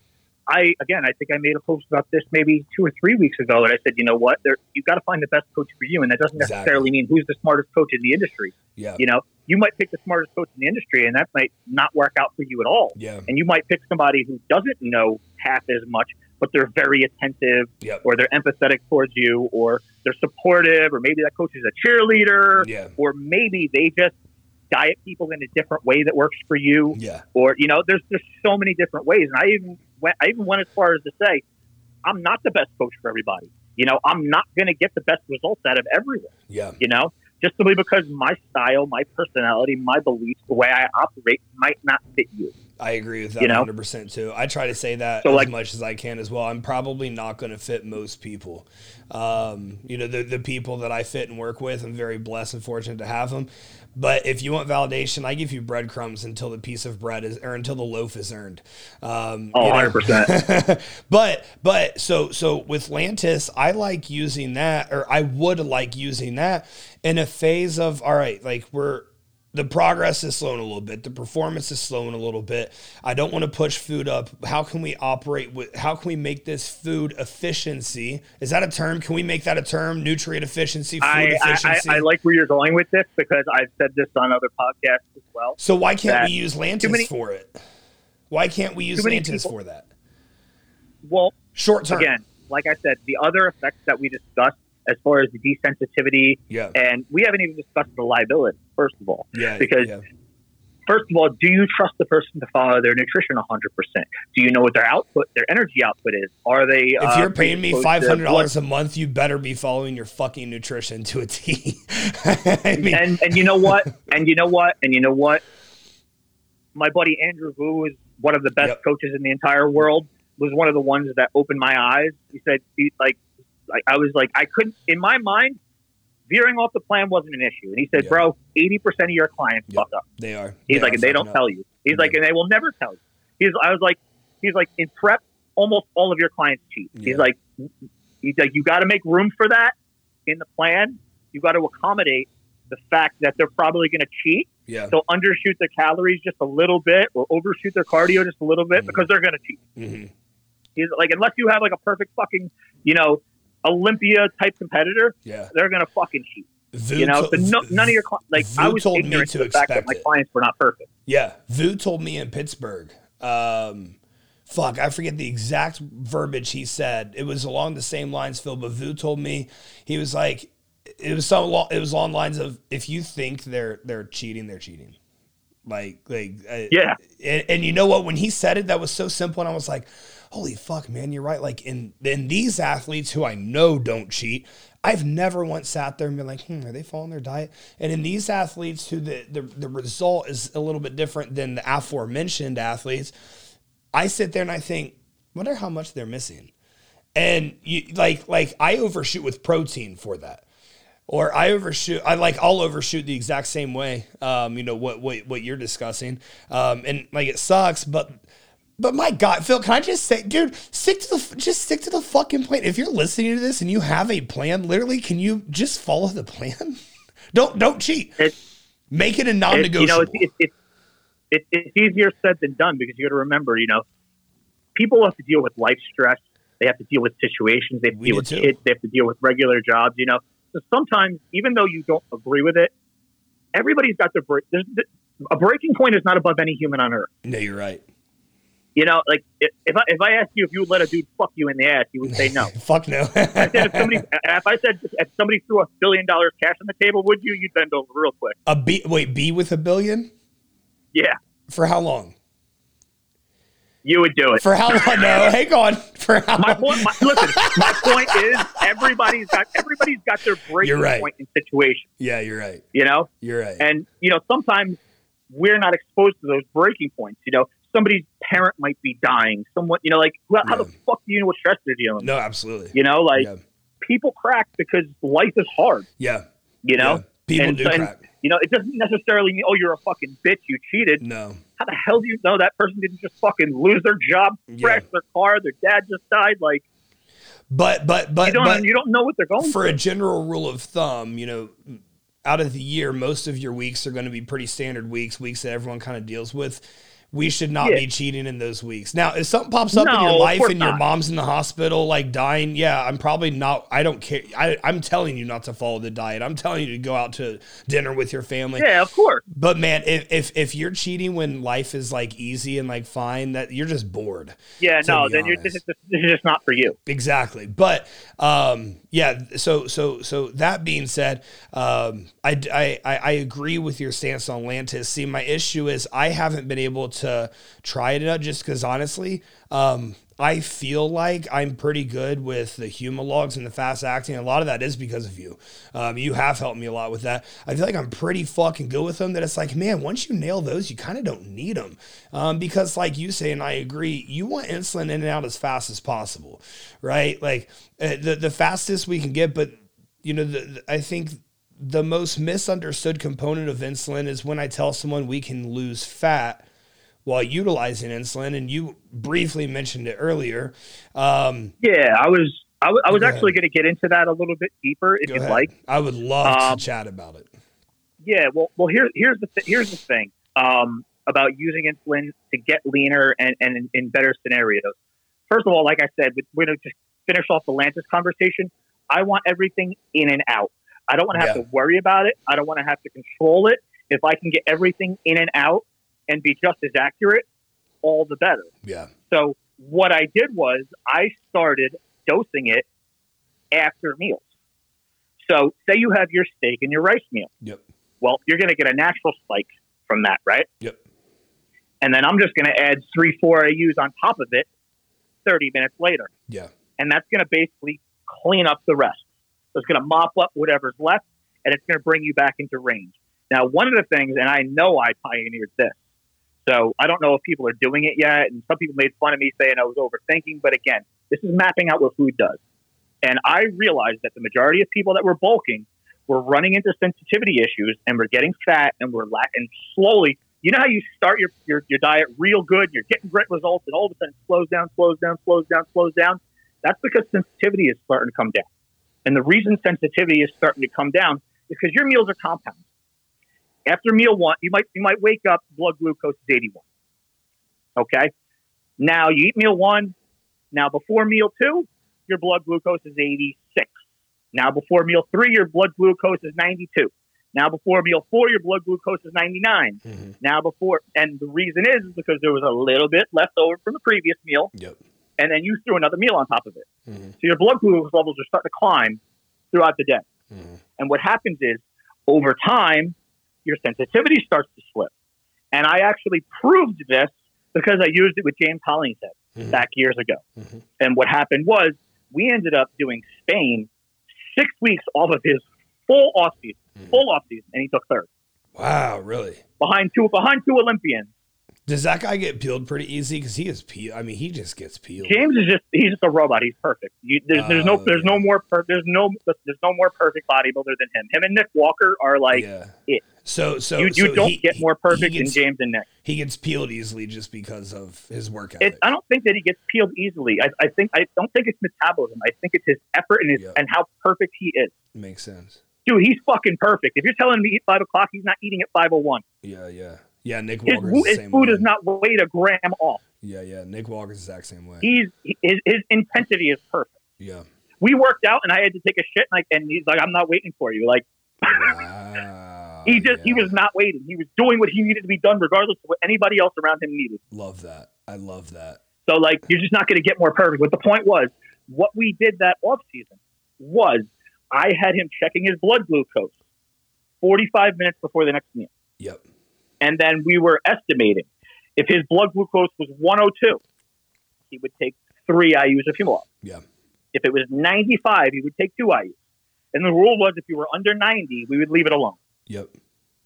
I, again, I think I made a post about this maybe two or three weeks ago, and I said, you know what, there, you've got to find the best coach for you, and that doesn't exactly. necessarily mean who's the smartest coach in the industry. Yeah. You know, you might pick the smartest coach in the industry, and that might not work out for you at all. Yeah. And you might pick somebody who doesn't know half as much, but they're very attentive, yep. or they're empathetic towards you, or they're supportive, or maybe that coach is a cheerleader, yeah. or maybe they just diet people in a different way that works for you. Yeah. Or you know, there's just so many different ways, and I even went, I even went as far as to say, I'm not the best coach for everybody. You know, I'm not going to get the best results out of everyone. Yeah. You know, just simply because my style, my personality, my beliefs, the way I operate might not fit you. I agree with that you know? 100% too. I try to say that so as like, much as I can as well. I'm probably not going to fit most people. Um, you know, the, the people that I fit and work with, I'm very blessed and fortunate to have them. But if you want validation, I give you breadcrumbs until the piece of bread is, or until the loaf is earned. Um, oh, 100%. but, but so, so with Lantus, I like using that, or I would like using that in a phase of, all right, like we're, the progress is slowing a little bit. The performance is slowing a little bit. I don't want to push food up. How can we operate with, how can we make this food efficiency? Is that a term? Can we make that a term? Nutrient efficiency, food I, efficiency? I, I, like where you're going with this because I've said this on other podcasts as well. So why can't we use Lantus many, for it? Why can't we use Lantus people, for that? Well, short term. Again, like I said, the other effects that we discussed as far as the desensitivity. Yeah. And we haven't even discussed the liability, first of all. Yeah. Because, yeah. first of all, do you trust the person to follow their nutrition 100%? Do you know what their output, their energy output is? Are they. If uh, you're paying me $500 a month, you better be following your fucking nutrition to a T. I mean, and, and you know what? And you know what? And you know what? My buddy Andrew Vu is one of the best yep. coaches in the entire world was one of the ones that opened my eyes. He said, he, like, like I was like I couldn't in my mind veering off the plan wasn't an issue. And he said, yeah. "Bro, eighty percent of your clients fuck up. They are. He's they like, are and they don't up. tell you. He's yeah. like, and they will never tell you. He's. I was like, he's like in prep, almost all of your clients cheat. Yeah. He's like, he's like, you got to make room for that in the plan. You got to accommodate the fact that they're probably going to cheat. Yeah. So undershoot their calories just a little bit, or overshoot their cardio just a little bit mm-hmm. because they're going to cheat. Mm-hmm. He's like, unless you have like a perfect fucking, you know, Olympia type competitor, yeah, they're gonna fucking cheat. you know, so no, none of your like Vu I was told ignorant me to, to the fact that my it. clients were not perfect. Yeah, Vu told me in Pittsburgh Um, fuck, I forget the exact verbiage he said. It was along the same lines. Phil Bavou told me he was like, it was some it was on lines of if you think they're they're cheating, they're cheating. Like like yeah. And, and you know what? When he said it, that was so simple, and I was like, holy fuck, man, you're right. Like in in these athletes who I know don't cheat, I've never once sat there and been like, hmm, are they following their diet? And in these athletes who the, the, the result is a little bit different than the aforementioned athletes, I sit there and I think, wonder how much they're missing. And you like like I overshoot with protein for that. Or I overshoot. I like I'll overshoot the exact same way. Um, you know what what what you're discussing. Um, and like it sucks, but but my God, Phil, can I just say, dude, stick to the just stick to the fucking plan. If you're listening to this and you have a plan, literally, can you just follow the plan? don't don't cheat. It's, Make it a non-negotiable. you know, it's, it's, it's, it's easier said than done because you got to remember, you know, people have to deal with life stress. They have to deal with situations. They have to we deal with too. kids. They have to deal with regular jobs. You know, so sometimes, even though you don't agree with it, everybody's got their break. A breaking point is not above any human on earth. No, you're right. You know, like if, if I if I asked you if you would let a dude fuck you in the ass, you would say no. fuck no. I said if somebody if I said if somebody threw a billion dollars cash on the table, would you? You'd bend over real quick. A B wait, B with a billion? Yeah. For how long? You would do it. For how long? No, hang on. For how my point, my, listen, my point is everybody's got everybody's got their breaking right. point in situation. Yeah, you're right. You know? You're right. And you know, sometimes we're not exposed to those breaking points. You know, somebody's parent might be dying. Someone, you know, like well, how yeah. the fuck do you know what stress they're dealing with? No, absolutely. You know, like yeah. people crack because life is hard. Yeah. You know, yeah. people and, do and, crack. You know, it doesn't necessarily mean, oh, you're a fucking bitch, you cheated. No. How the hell do you know that person didn't just fucking lose their job, crash their car, their dad just died? Like, but but but you don't but you don't know what they're going for through. a general rule of thumb. You know, out of the year, most of your weeks are going to be pretty standard weeks, weeks that everyone kind of deals with we should not yeah. be cheating in those weeks. Now, if something pops up no, in your life and your mom's in the hospital, like dying, yeah, I'm probably not. I don't care. I, am telling you not to follow the diet. I'm telling you to go out to dinner with your family. Yeah, of course. But man, if if, if you're cheating when life is like easy and like fine, that you're just bored. Yeah, no, then you're this is, this is just not for you. Exactly. But um, yeah. So so so that being said, um, I, I I agree with your stance on Lantus. See, my issue is I haven't been able to try it out just because honestly, um, I feel like I'm pretty good with the Humalogs and the fast acting. A lot of that is because of you. Um, you have helped me a lot with that. I feel like I'm pretty fucking good with them. That it's like, man, once you nail those, you kind of don't need them um, because, like you say, and I agree, you want insulin in and out as fast as possible, right? Like uh, the the fastest we can get, but you know, the, the, I think the most misunderstood component of insulin is when I tell someone we can lose fat while utilizing insulin. And you briefly mentioned it earlier. Um, yeah, I was. I, w- I was actually going to get into that a little bit deeper if you'd like. I would love um, to chat about it. Yeah, well, well, here, here's the th- here's the thing um, about using insulin to get leaner and, and in, in better scenarios. First of all, like I said, we're going to just finish off the Lantus conversation. I want everything in and out. I don't want to have yeah. to worry about it. I don't want to have to control it. If I can get everything in and out, and be just as accurate, all the better. Yeah. So what I did was I started dosing it after meals. So say you have your steak and your rice meal. Yep. Well, you're going to get a natural spike from that, right? Yep. And then I'm just going to add three, four AUs on top of it 30 minutes later. Yeah. And that's going to basically clean up the rest. So it's going to mop up whatever's left and it's going to bring you back into range. Now, one of the things, and I know I pioneered this, so I don't know if people are doing it yet. And some people made fun of me saying I was overthinking. But again, this is mapping out what food does. And I realized that the majority of people that were bulking were running into sensitivity issues and we're getting fat and we're lacking slowly. You know how you start your, your, your diet real good, you're getting great results, and all of a sudden it slows down, slows down, slows down, slows down? That's because sensitivity is starting to come down. And the reason sensitivity is starting to come down is because your meals are compounds. After meal one, you might you might wake up blood glucose is 81. Okay. Now you eat meal one. Now before meal two, your blood glucose is 86. Now before meal three, your blood glucose is 92. Now before meal four, your blood glucose is 99. Mm-hmm. Now before, and the reason is, is because there was a little bit left over from the previous meal. Yep. And then you threw another meal on top of it. Mm-hmm. So your blood glucose levels are starting to climb throughout the day. Mm-hmm. And what happens is over time, your sensitivity starts to slip. And I actually proved this because I used it with James Hollingshead mm-hmm. back years ago. Mm-hmm. And what happened was we ended up doing Spain six weeks off of his full off season, mm-hmm. full off season, and he took third. Wow, really? Behind two behind two Olympians. Does that guy get peeled pretty easy? Because he is peeled. I mean, he just gets peeled. James is just he's just a robot. He's perfect. You, there's, there's no there's no uh. more per, there's no there's no more perfect bodybuilder than him. Him and Nick Walker are like yeah. it. So so you, you so don't he, get more perfect gets, than James and Nick. He gets peeled easily just because of his work ethic. I don't think that he gets peeled easily. I, I, think I don't think it's metabolism. I think it's his effort and his yep. and how perfect he is. Makes sense. Dude, he's fucking perfect. If you're telling me eat five o'clock, he's not eating at five o oh one. Yeah, yeah. Yeah, Nick Walker. His, his food way. is not weighed a gram off. Yeah, yeah. Nick Walker's the exact same way. He's his, his intensity is perfect. Yeah. We worked out, and I had to take a shit, and, I, and he's like, "I'm not waiting for you." Like, wow, he just yeah. he was not waiting. He was doing what he needed to be done, regardless of what anybody else around him needed. Love that. I love that. So, like, you're just not going to get more perfect. But the point was, what we did that off season was I had him checking his blood glucose 45 minutes before the next meal. Yep. And then we were estimating if his blood glucose was 102, he would take three IUs of Humalog. Yeah. If it was 95, he would take two IUs. And the rule was if you were under 90, we would leave it alone. Yep.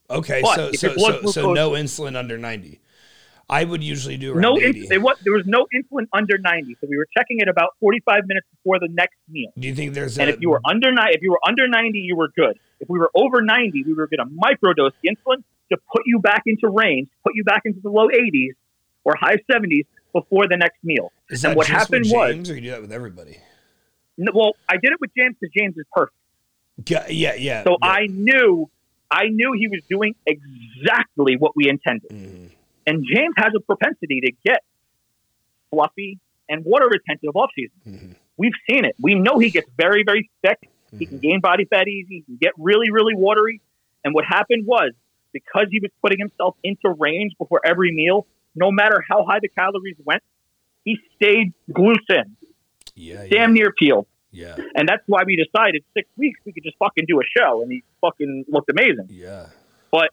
Okay, but so so, so, so no insulin under 90. I would usually do no. In, there, was, there was no insulin under 90, so we were checking it about 45 minutes before the next meal. Do you think there's? And a, if you were under if you were under 90, you were good. If we were over 90, we were going to microdose the insulin to put you back into range, put you back into the low 80s or high 70s before the next meal. Is and what happened James, was, or you do that with everybody? No, well, I did it with James because James is perfect. Yeah, yeah, yeah. So yeah. I knew, I knew he was doing exactly what we intended. Mm-hmm. And James has a propensity to get fluffy and water retentive off season. Mm-hmm. We've seen it. We know he gets very, very thick. Mm-hmm. He can mm-hmm. gain body fat easy. He can get really, really watery. And what happened was because he was putting himself into range before every meal, no matter how high the calories went, he stayed glucin. Yeah, damn yeah. near peeled. Yeah. And that's why we decided six weeks we could just fucking do a show and he fucking looked amazing. Yeah. But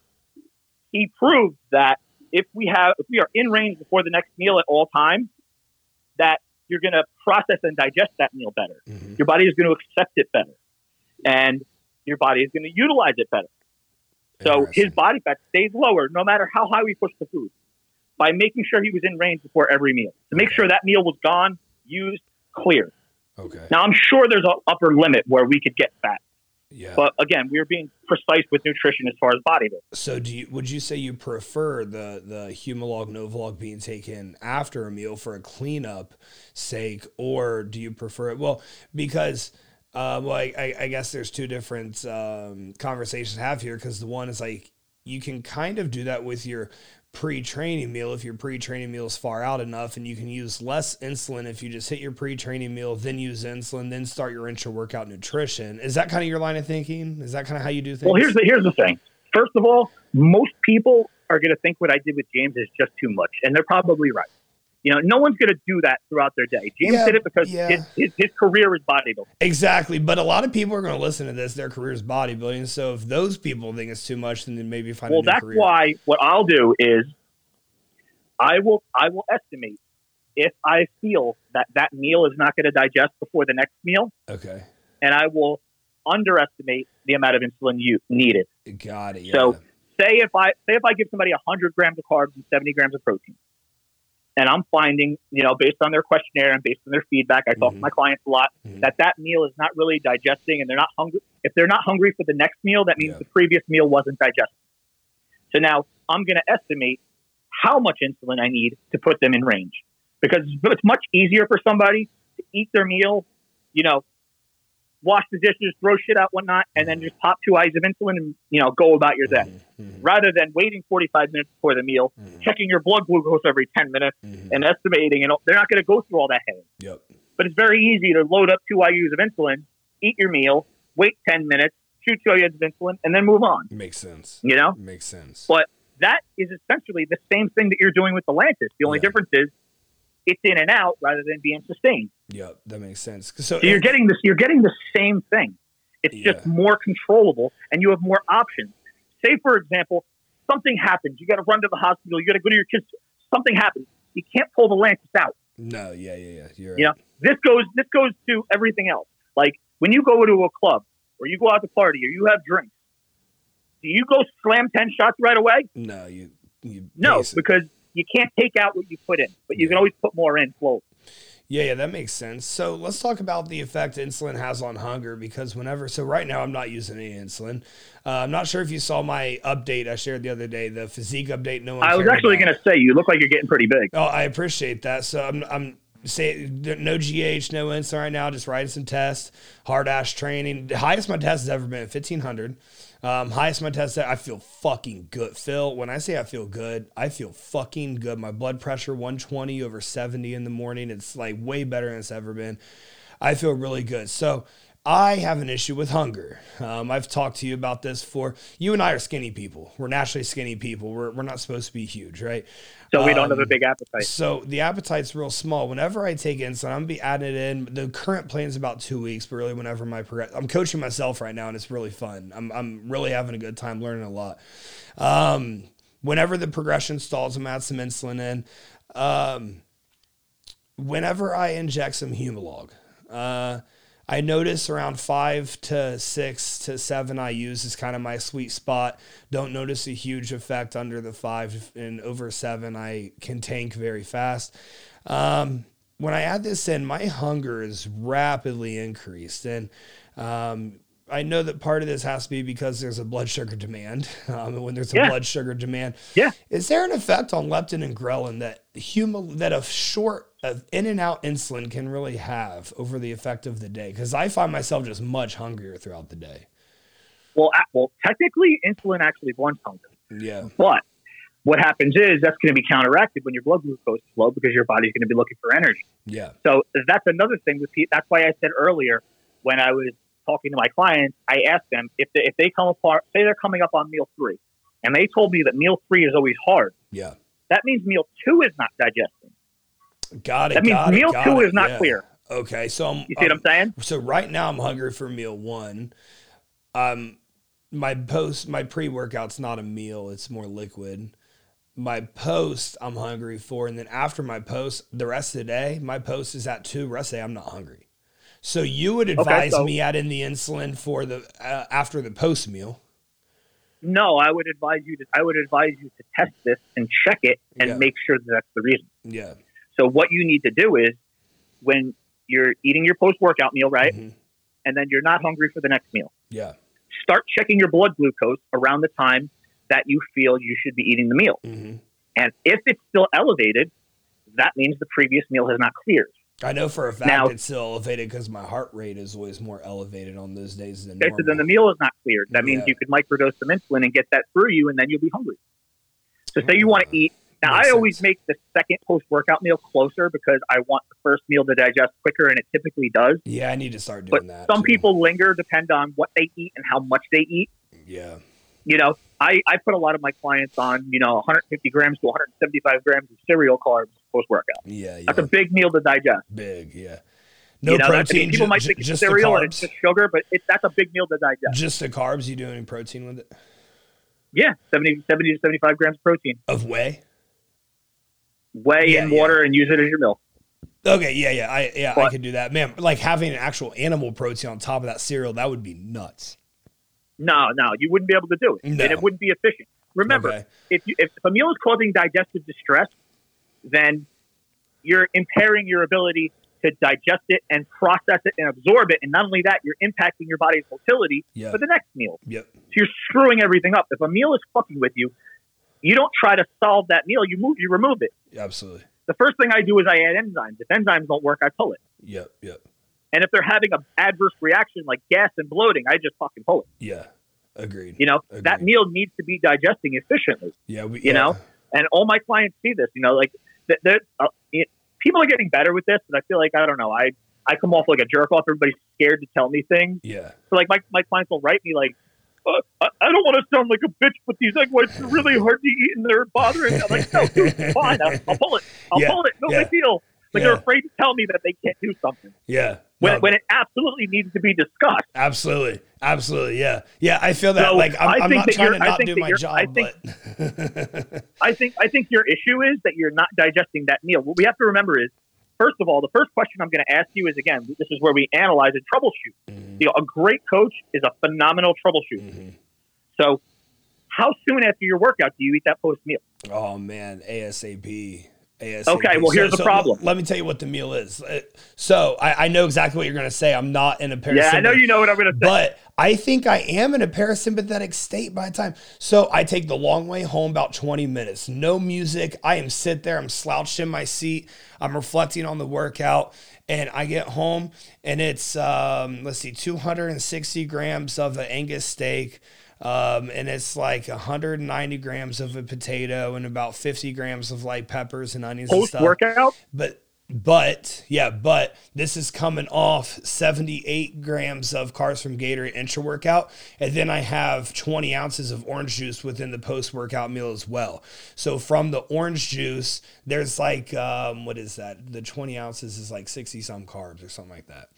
he proved that if we have if we are in range before the next meal at all times, that you're gonna process and digest that meal better. Mm-hmm. Your body is gonna accept it better. And your body is gonna utilize it better. So his body fat stays lower no matter how high we push the food by making sure he was in range before every meal to make sure that meal was gone, used, clear. Okay. Now I'm sure there's an upper limit where we could get fat. Yeah. But again, we are being precise with nutrition as far as body weight. So, do you would you say you prefer the the Humalog Novolog being taken after a meal for a cleanup sake, or do you prefer it? Well, because uh, well, I, I, guess there's two different um, conversations to have here because the one is like you can kind of do that with your pre-training meal if your pre-training meal is far out enough and you can use less insulin if you just hit your pre-training meal then use insulin then start your intra-workout nutrition. Is that kind of your line of thinking? Is that kind of how you do things? Well here's the here's the thing. First of all most people are going to think what i did with james is just too much and they're probably right you know, no one's going to do that throughout their day. James yeah, did it because yeah. his, his, his, career is bodybuilding. Exactly. But a lot of people are going to listen to this. Their career is bodybuilding. So if those people think it's too much, then they maybe find well, that's career. why what I'll do is I will I will estimate if I feel that that meal is not going to digest before the next meal. Okay. And I will underestimate the amount of insulin you needed. Got it. Yeah. So say if I say if I give somebody 100 grams of carbs and 70 grams of protein, and I'm finding, you know, based on their questionnaire and based on their feedback, I talk mm-hmm. to my clients a lot, mm-hmm. that that meal is not really digesting and they're not hungry. If they're not hungry for the next meal, that means yeah. the previous meal wasn't digested. So now I'm going to estimate how much insulin I need to put them in range because it's much easier for somebody to eat their meal, you know, wash the dishes, throw shit out, whatnot, and then just pop two eyes of insulin and you know go about your day, mm-hmm. mm-hmm. rather than waiting 45 minutes before the meal, mm-hmm. checking your blood glucose every 10 minutes, mm-hmm. and estimating. And they're not going to go through all that headache. Yep. But it's very easy to load up two IU's of insulin, eat your meal, wait 10 minutes, shoot you of insulin, and then move on. Makes sense. You know, makes sense. But that is essentially the same thing that you're doing with the Lantus. The only yeah. difference is it's in and out rather than being sustained. Yeah, that makes sense. So, so you're getting this. You're getting the same thing. It's yeah. just more controllable, and you have more options. Say, for example, something happens. You got to run to the hospital. You got to go to your kids. Something happens. You can't pull the Lantus out. No, yeah, yeah, yeah. You're right. You know, this goes. This goes to everything else. Like when you go to a club or you go out to party or you have drinks, do you go slam ten shots right away? No, you. you no, because you can't take out what you put in, but you can always put more in slowly. Yeah, yeah, that makes sense. So let's talk about the effect insulin has on hunger because whenever, so right now I'm not using any insulin. Uh, I'm not sure if you saw my update I shared the other day, the physique update. No one. I was actually going to say you look like you're getting pretty big. Oh, I appreciate that. So I'm, I'm say no GH, no insulin right now, just writing some tests, hard ass training. The highest my test has ever been, 1500. Um, highest my test, I feel fucking good. Phil, when I say I feel good, I feel fucking good. My blood pressure 120 over 70 in the morning. It's like way better than it's ever been. I feel really good. So I have an issue with hunger. Um, I've talked to you about this for you and I are skinny people. We're naturally skinny people. We're, we're not supposed to be huge, right? So we don't have a um, big appetite. So the appetite's real small. Whenever I take insulin, I'm gonna be adding it in. The current plan is about two weeks, but really whenever my progress, I'm coaching myself right now, and it's really fun. I'm I'm really having a good time learning a lot. Um, whenever the progression stalls, I'm add some insulin in. Um, whenever I inject some Humalog. Uh, I notice around five to six to seven I use is kind of my sweet spot. Don't notice a huge effect under the five and over seven. I can tank very fast. Um, when I add this in, my hunger is rapidly increased. And um, I know that part of this has to be because there's a blood sugar demand. Um, and when there's a yeah. blood sugar demand, yeah, is there an effect on leptin and ghrelin that human that a short of in and out insulin can really have over the effect of the day? Because I find myself just much hungrier throughout the day. Well, well, technically, insulin actually blunts hunger. Yeah, but what happens is that's going to be counteracted when your blood glucose is low because your body's going to be looking for energy. Yeah. So that's another thing with people. That's why I said earlier when I was talking to my clients, I asked them if they, if they come apart, say they're coming up on meal three, and they told me that meal three is always hard. Yeah. That means meal two is not digesting. Got it. That means meal it, two it, is not yeah. clear. Okay, so I'm, you see what I'm saying? So right now I'm hungry for meal one. Um, my post, my pre workout's not a meal; it's more liquid. My post, I'm hungry for, and then after my post, the rest of the day, my post is at two. Rest day, I'm not hungry. So you would advise okay, so, me adding the insulin for the uh, after the post meal. No, I would advise you to. I would advise you to test this and check it and yeah. make sure that that's the reason. Yeah. So what you need to do is when you're eating your post workout meal, right, mm-hmm. and then you're not hungry for the next meal. Yeah. Start checking your blood glucose around the time that you feel you should be eating the meal. Mm-hmm. And if it's still elevated, that means the previous meal has not cleared. I know for a fact now, it's still elevated because my heart rate is always more elevated on those days than normal. Then the meal is not cleared. That means yeah. you could microdose some insulin and get that through you, and then you'll be hungry. So say you want to eat. Now I always sense. make the second post workout meal closer because I want the first meal to digest quicker, and it typically does. Yeah, I need to start doing but that. Some too. people linger, depend on what they eat and how much they eat. Yeah. You know, I, I put a lot of my clients on, you know, 150 grams to 175 grams of cereal carbs post workout. Yeah, yeah. That's a big meal to digest. Big, yeah. No you know, protein. I mean, people might think it's cereal and it's just sugar, but it, that's a big meal to digest. Just the carbs. You do any protein with it? Yeah, 70, 70 to 75 grams of protein. Of whey? Whey yeah, and water yeah. and use it as your milk. Okay, yeah, yeah, I yeah, but, I could do that, man. Like having an actual animal protein on top of that cereal, that would be nuts. No, no, you wouldn't be able to do it, no. and it wouldn't be efficient. Remember, okay. if you, if a meal is causing digestive distress, then you're impairing your ability to digest it and process it and absorb it. And not only that, you're impacting your body's motility yep. for the next meal. Yep. So you're screwing everything up. If a meal is fucking with you, you don't try to solve that meal. You move, you remove it. Absolutely. The first thing I do is I add enzymes. If enzymes don't work, I pull it. Yep. Yep. And if they're having an adverse reaction like gas and bloating, I just fucking pull it. Yeah. Agreed. You know, Agreed. that meal needs to be digesting efficiently. Yeah. We, you yeah. know, and all my clients see this, you know, like uh, people are getting better with this, but I feel like, I don't know, I, I come off like a jerk off. Everybody's scared to tell me things. Yeah. So like my, my clients will write me like, uh, I, I don't want to sound like a bitch, but these egg whites are really hard to eat and they're bothering. me. I'm like, no, dude, fine. I'll, I'll pull it. I'll Yeah, pull it. No yeah. big deal. Like Yeah. they're afraid to tell me that they can't do something Yeah. when, No, when it absolutely needs to be discussed. absolutely. Absolutely. Yeah. Yeah. I feel that So, like I'm, I'm not trying to not do my you're- I job, think- but I think I think your issue is that you're not digesting that meal. What we have to remember is, first of all, the first question I'm going to ask you is again, this is where we analyze and troubleshoot. Mhm, You know, a great coach is a phenomenal troubleshooter. mhm. So, how soon after your workout do you eat that post meal? Oh man, ASAP. ASAP. Okay, well, here's the problem. let me tell you what the meal is. Uh, So I, I know exactly what you're going to say. I'm not in a parasympathetic. Yeah, I know you know what I'm going to say. But I think I am in a parasympathetic state by the time. So I take the long way home about 20 minutes. No music. I am sit there. I'm slouched in my seat. I'm reflecting on the workout. And I get home and it's um, let's see, 260 grams of an Angus steak. Um, and it's like 190 grams of a potato and about 50 grams of like peppers and onions and Post stuff. workout, But but yeah, but this is coming off 78 grams of carbs from Gatorade intra workout, and then I have 20 ounces of orange juice within the post workout meal as well. So from the orange juice, there's like um, what is that? The 20 ounces is like 60 some carbs or something like that.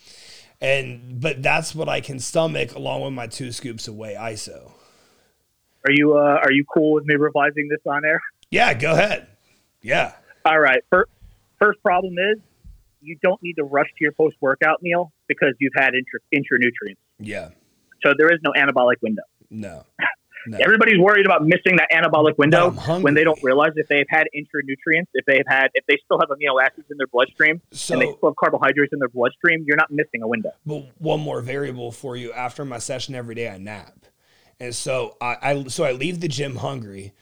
And but that's what I can stomach along with my two scoops of whey ISO. are you uh, are you cool with me revising this on air? Yeah, go ahead. Yeah. All right. First, first problem is you don't need to rush to your post workout meal because you've had intra, intranutrients. Yeah. So there is no anabolic window. No. No. Everybody's worried about missing that anabolic window when they don't realize if they've had intranutrients, if they've had, if they still have amino acids in their bloodstream So and they still have carbohydrates in their bloodstream, you're not missing a window. But one more variable for you. After my session every day, I nap, and so I, I so I leave the gym hungry.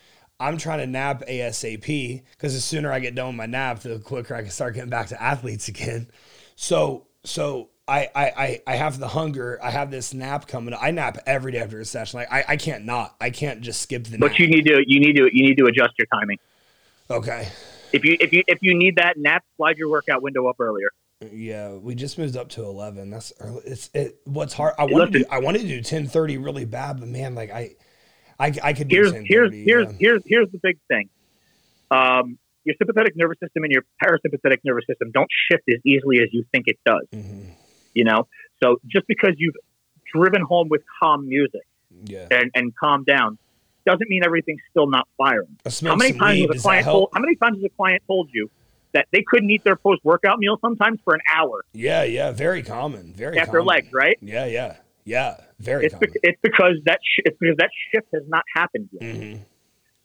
I'm trying to nap ASAP because the sooner I get done with my nap, the quicker I can start getting back to athletes again. So so I I I, I have the hunger. I have this nap coming. I nap every day after a session. Like I, I can't not. I can't just skip the nap. But you need to, you need to, you need to adjust your timing. okay. If you, if you, if you need that nap, slide your workout window up earlier. Yeah, we just moved up to eleven. That's early. It's it. What's hard? I wanted to. Listen. I wanted to do ten thirty really bad, but man, like I, I, I could do Here's, ten here's, thirty. here's, here's, here's the big thing. Um, your sympathetic nervous system and your parasympathetic nervous system don't shift as easily as you think it does. hmm You know, so just because you've driven home with calm music Yeah. and, and calm down doesn't mean everything's still not firing. How many times weed. has a client told, how many times has a client told you that they couldn't eat their post workout meal sometimes for an hour Yeah, yeah. Very common. Very after common. legs, right? Yeah, yeah, yeah. Very It's, common. bec- it's because that sh- it's because that shift has not happened yet. hmm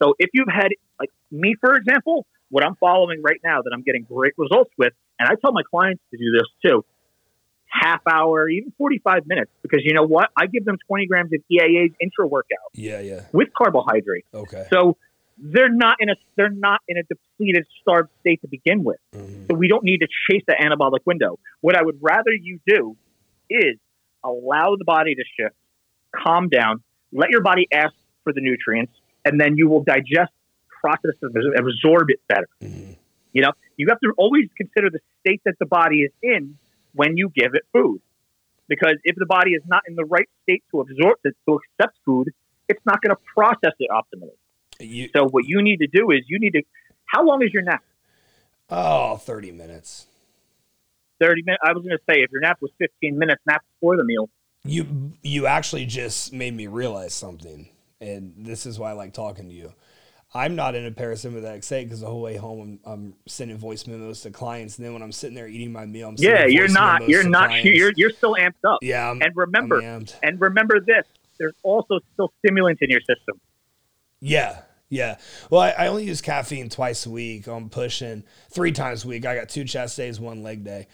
So if you've had like me, for example, what I'm following right now that I'm getting great results with, and I tell my clients to do this too, half hour, even 45 minutes, because you know what? I give them 20 grams of EAA's intra workout Yeah, yeah. with carbohydrate. Okay. So they're not in a they're not in a depleted, starved state to begin with. Mhm. So we don't need to chase the anabolic window. What I would rather you do is allow the body to shift, calm down, let your body ask for the nutrients, and then you will digest, process, and absorb it better. Mhm. You know, you have to always consider the state that the body is in when you give it food. Because if the body is not in the right state to absorb it, to accept food, it's not going to process it optimally. You, So what you need to do is you need to. How long is your nap? oh, 30 minutes. Thirty minutes. I was going to say if your nap was fifteen minutes, nap before the meal. You you actually just made me realize something, and this is why I like talking to you. I'm not in a parasympathetic state because the whole way home I'm, I'm sending voice memos to clients, and then when I'm sitting there eating my meal, I'm Yeah, you're not. You're not. clients. You're you're still amped up. yeah, I'm, And remember, and remember this. There's also still stimulants in your system. Yeah, yeah. Well, I, I only use caffeine twice a week. I'm pushing three times a week. I got two chest days, one leg day.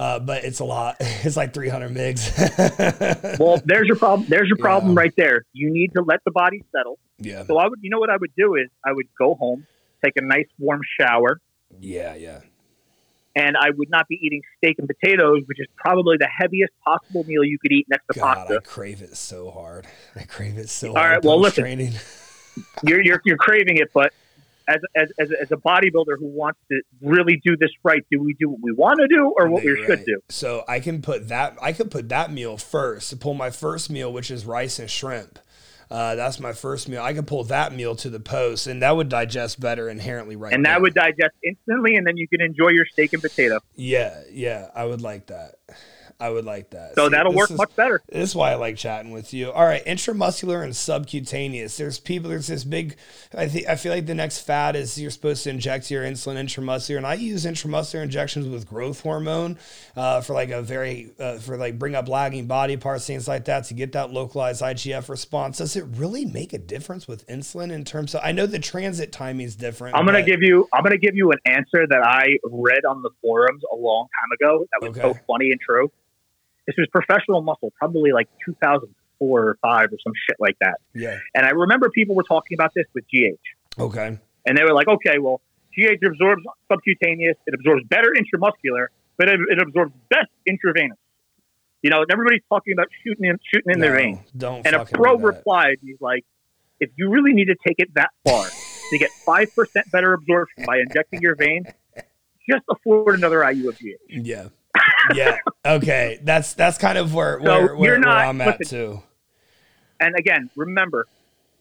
Uh, but it's a lot. It's like 300 migs. Well, there's your problem. There's your problem Yeah. right there. You need to let the body settle. yeah, So I would, you know, what I would do is I would go home, take a nice warm shower, yeah, yeah. and I would not be eating steak and potatoes, which is probably the heaviest possible meal you could eat next to God, pasta. I crave it so hard. I crave it so All hard. right, well, listen. Training. You're, you're you're craving it, but as, as, as, as, a bodybuilder who wants to really do this right, do we do what we want to do or what we right. should do? So I can put that I could put that meal first to pull my first meal, which is rice and shrimp. Uh, that's my first meal. I can pull that meal to the post, and that would digest better inherently, right? And that would digest instantly, and then you can enjoy your steak and potato. Yeah, yeah, I would like that. I would like that. So See, that'll work is, much better. This is why I like chatting with you. All right, intramuscular and subcutaneous. There's people. There's this big. I think I feel like the next fad is you're supposed to inject your insulin intramuscular, and I use intramuscular injections with growth hormone uh, for like a very uh, for like bring up lagging body parts, things like that, to get that localized IGF response. Does it really make a difference with insulin in terms of? I know the transit timing is different. I'm gonna give you. I'm gonna give you an answer that I read on the forums a long time ago. That was okay. so funny and true this was professional muscle, probably like 2004 or five or some shit like that. Yeah. And I remember people were talking about this with GH. Okay. And they were like, okay, well, GH absorbs subcutaneous, it absorbs better intramuscular, but it, it absorbs best intravenous. You know, everybody's talking about shooting in, shooting in no, their veins. Don't. And a pro replied, he's like, if you really need to take it that far to get five percent better absorption by injecting your vein, just afford another IU of GH. Yeah yeah. Okay. That's that's kind of where so where, where, not, where, I'm at too. And again, remember,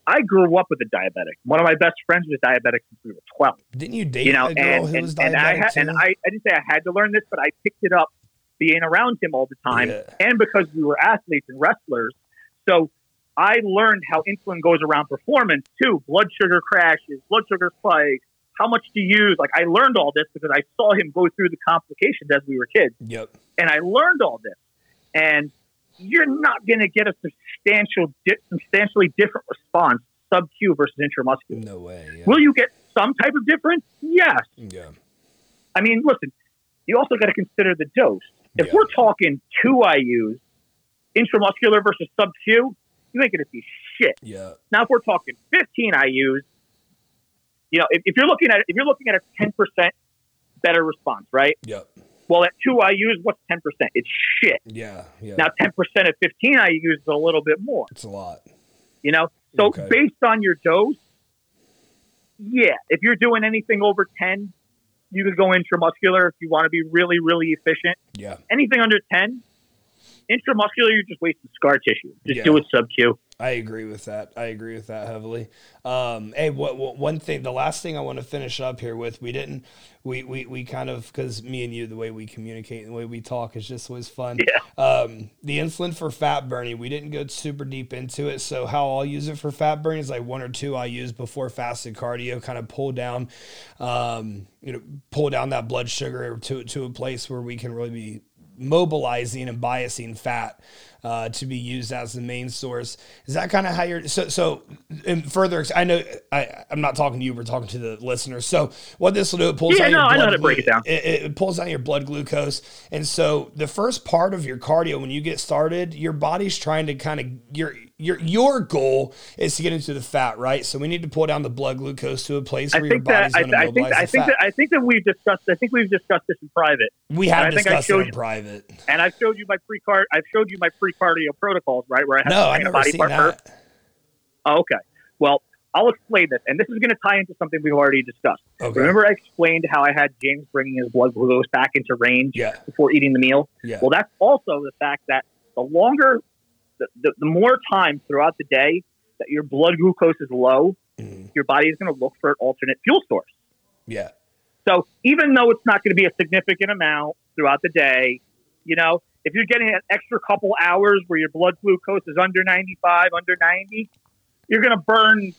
I grew up with a diabetic. One of my best friends was diabetic since we were twelve. Didn't you date you know, a girl and, who and, was diabetic and I, and I, I didn't say I had to learn this, but I picked it up being around him all the time, yeah. and because we were athletes and wrestlers. So I learned how insulin goes around performance too. Blood sugar crashes, blood sugar spikes, how much to use. Like I learned all this because I saw him go through the complications as we were kids. Yep. And I learned all this. And you're not going to get a substantial, di- substantially different response sub Q versus intramuscular. No way. Yeah. Will you get some type of difference? Yes. Yeah. I mean, listen, you also got to consider the dose. If yeah. we're talking two IUs, intramuscular versus sub Q, you ain't going to see shit. Yeah. Now, if we're talking 15 IUs, you know, if, if you're looking at if you're looking at a ten percent better response, right? Yep. Well, at two IUs, what's ten percent? It's shit. Yeah, yeah. Now, ten percent at fifteen IUs is a little bit more. It's a lot. You know, so okay. based on your dose, yeah, if you're doing anything over ten, you could go intramuscular if you want to be really, really efficient. Yeah. Anything under ten, intramuscular, you're just wasting scar tissue. Just yeah. do it sub Q. I agree with that. I agree with that heavily. Um, hey, what, what, one thing, the last thing I want to finish up here with, we didn't, we, we, we kind of, cause me and you, the way we communicate and the way we talk is just always fun. Yeah. Um, the insulin for fat burning, we didn't go super deep into it. So how I'll use it for fat burning is like one or two I use before fasted cardio, kind of pull down, um, you know, pull down that blood sugar to, to a place where we can really be mobilizing and biasing fat uh, to be used as the main source. Is that kind of how you're so so and further I know I, I'm not talking to you, we're talking to the listeners. So what this will do, it pulls yeah, out no, your blood I know how to break it down. It, it, pulls down your blood glucose. And so the first part of your cardio when you get started, your body's trying to kind of your your your goal is to get into the fat, right? So we need to pull down the blood glucose to a place where your body's going to mobilize I think, the I think fat. That, I think that we've discussed. I think we've discussed this in private. We have discussed it in private, and I've showed you my pre card. I've showed you my pre cardio protocols, right? Where I have no, I've never body seen part that. Oh, okay, well, I'll explain this, and this is going to tie into something we've already discussed. Okay. Remember, I explained how I had James bringing his blood glucose back into range yeah. before eating the meal. Yeah. Well, that's also the fact that the longer, the, the, the more times throughout the day that your blood glucose is low, mm. your body is going to look for an alternate fuel source. Yeah. So even though it's not going to be a significant amount throughout the day, you know, if you're getting an extra couple hours where your blood glucose is under 95, under 90, you're going to burn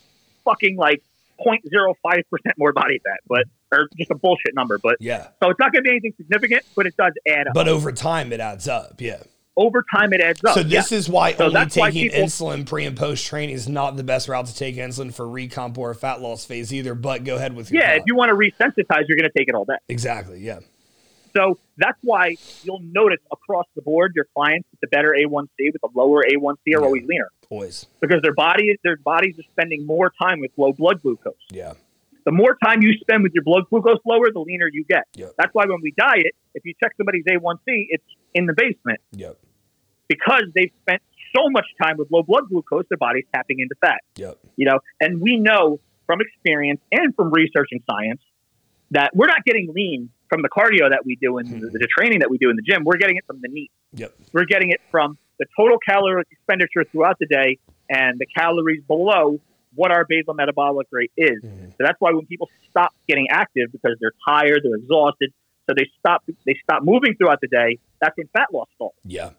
fucking like 0.05% more body fat, but or just a bullshit number. But yeah, so it's not going to be anything significant, but it does add up. But over time, it adds up. Yeah. Over time, it adds up. So this yeah. is why so only taking why people, insulin pre and post training is not the best route to take insulin for recomp or fat loss phase either. But go ahead with your yeah. Thought. If you want to resensitize, you're going to take it all day. Exactly. Yeah. So that's why you'll notice across the board your clients with the better A1C with the lower A1C are yeah. always leaner. Always. Because their body their bodies are spending more time with low blood glucose. Yeah. The more time you spend with your blood glucose lower, the leaner you get. Yep. That's why when we diet, if you check somebody's A1C, it's in the basement. Yep. Because they've spent so much time with low blood glucose, their body's tapping into fat. Yep. You know, and we know from experience and from research and science that we're not getting lean from the cardio that we do and mm-hmm. the, the, training that we do in the gym. We're getting it from the meat. Yep. We're getting it from the total caloric expenditure throughout the day and the calories below what our basal metabolic rate is. Mm-hmm. So that's why when people stop getting active because they're tired, they're exhausted, so they stop they stop moving throughout the day. That's when fat loss falls. Yeah.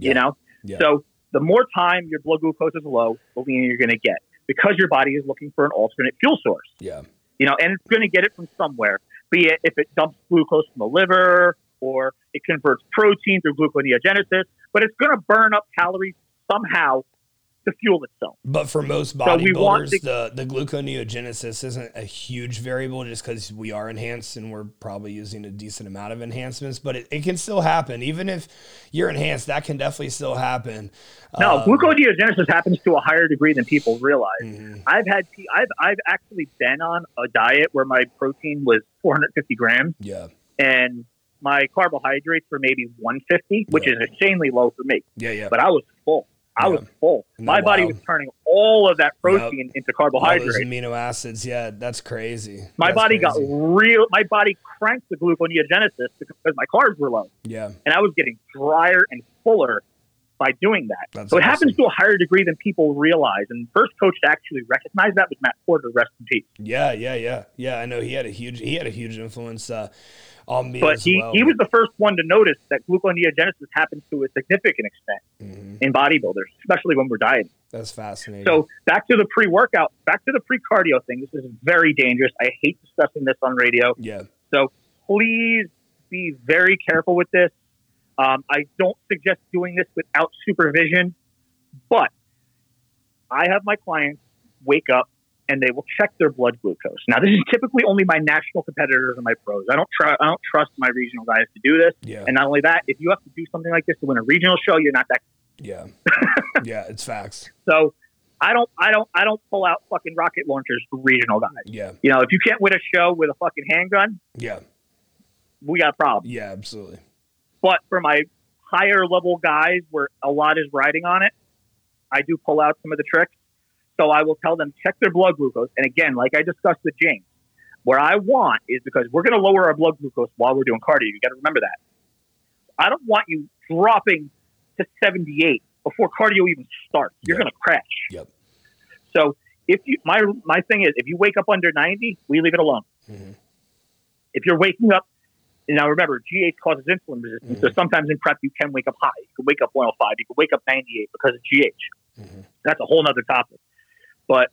Yeah. You know. Yeah. So the more time your blood glucose is low, the leaner you're going to get because your body is looking for an alternate fuel source. Yeah. You know, and it's going to get it from somewhere, be it if it dumps glucose from the liver or it converts protein through gluconeogenesis, but it's going to burn up calories somehow to fuel itself. But for most bodybuilders, so the, the gluconeogenesis isn't a huge variable just because we are enhanced and we're probably using a decent amount of enhancements, but it, it can still happen. Even if you're enhanced, that can definitely still happen. No, um, gluconeogenesis happens to a higher degree than people realize. Mm-hmm. I've had, I've, I've actually been on a diet where my protein was 450 grams. Yeah. And my carbohydrates were maybe 150, which yeah. is insanely low for me. Yeah, yeah. But I was. I yeah. was full. My body was turning all of that protein yep. into carbohydrates. amino acids. Yeah, that's crazy. My that's body crazy. got real. My body cranked the gluconeogenesis because my carbs were low. Yeah, and I was getting drier and fuller by doing that. That's so it happens to a higher degree than people realize. And first coach to actually recognize that was Matt Porter. Rest in peace. Yeah, yeah, yeah, yeah. I know he had a huge he had a huge influence. Uh, on me. But he, well. he was the first one to notice that gluconeogenesis happens to a significant extent mm-hmm. in bodybuilders, especially when we're dieting. That's fascinating. So back to the pre-workout, back to the pre-cardio thing. This is very dangerous. I hate discussing this on radio. Yeah. So please be very careful with this. Um, I don't suggest doing this without supervision, but I have my clients wake up and they will check their blood glucose. Now, this is typically only my national competitors and my pros. I don't try. I don't trust my regional guys to do this. Yeah. And not only that, if you have to do something like this to win a regional show, you're not that. Yeah. yeah, it's facts. So, I don't. I don't. I don't pull out fucking rocket launchers for regional guys. Yeah. You know, if you can't win a show with a fucking handgun, yeah, we got a problem. Yeah, absolutely. But for my higher level guys, where a lot is riding on it, I do pull out some of the tricks. So I will tell them check their blood glucose. And again, like I discussed with James, where I want is because we're going to lower our blood glucose while we're doing cardio. You got to remember that. I don't want you dropping to 78 before cardio even starts. You're yep. going to crash. Yep. So if you my my thing is if you wake up under 90, we leave it alone. Mm-hmm. If you're waking up now remember, GH causes insulin resistance. Mm-hmm. So sometimes in prep you can wake up high. You can wake up 105. You can wake up 98 because of GH. Mm-hmm. That's a whole other topic. But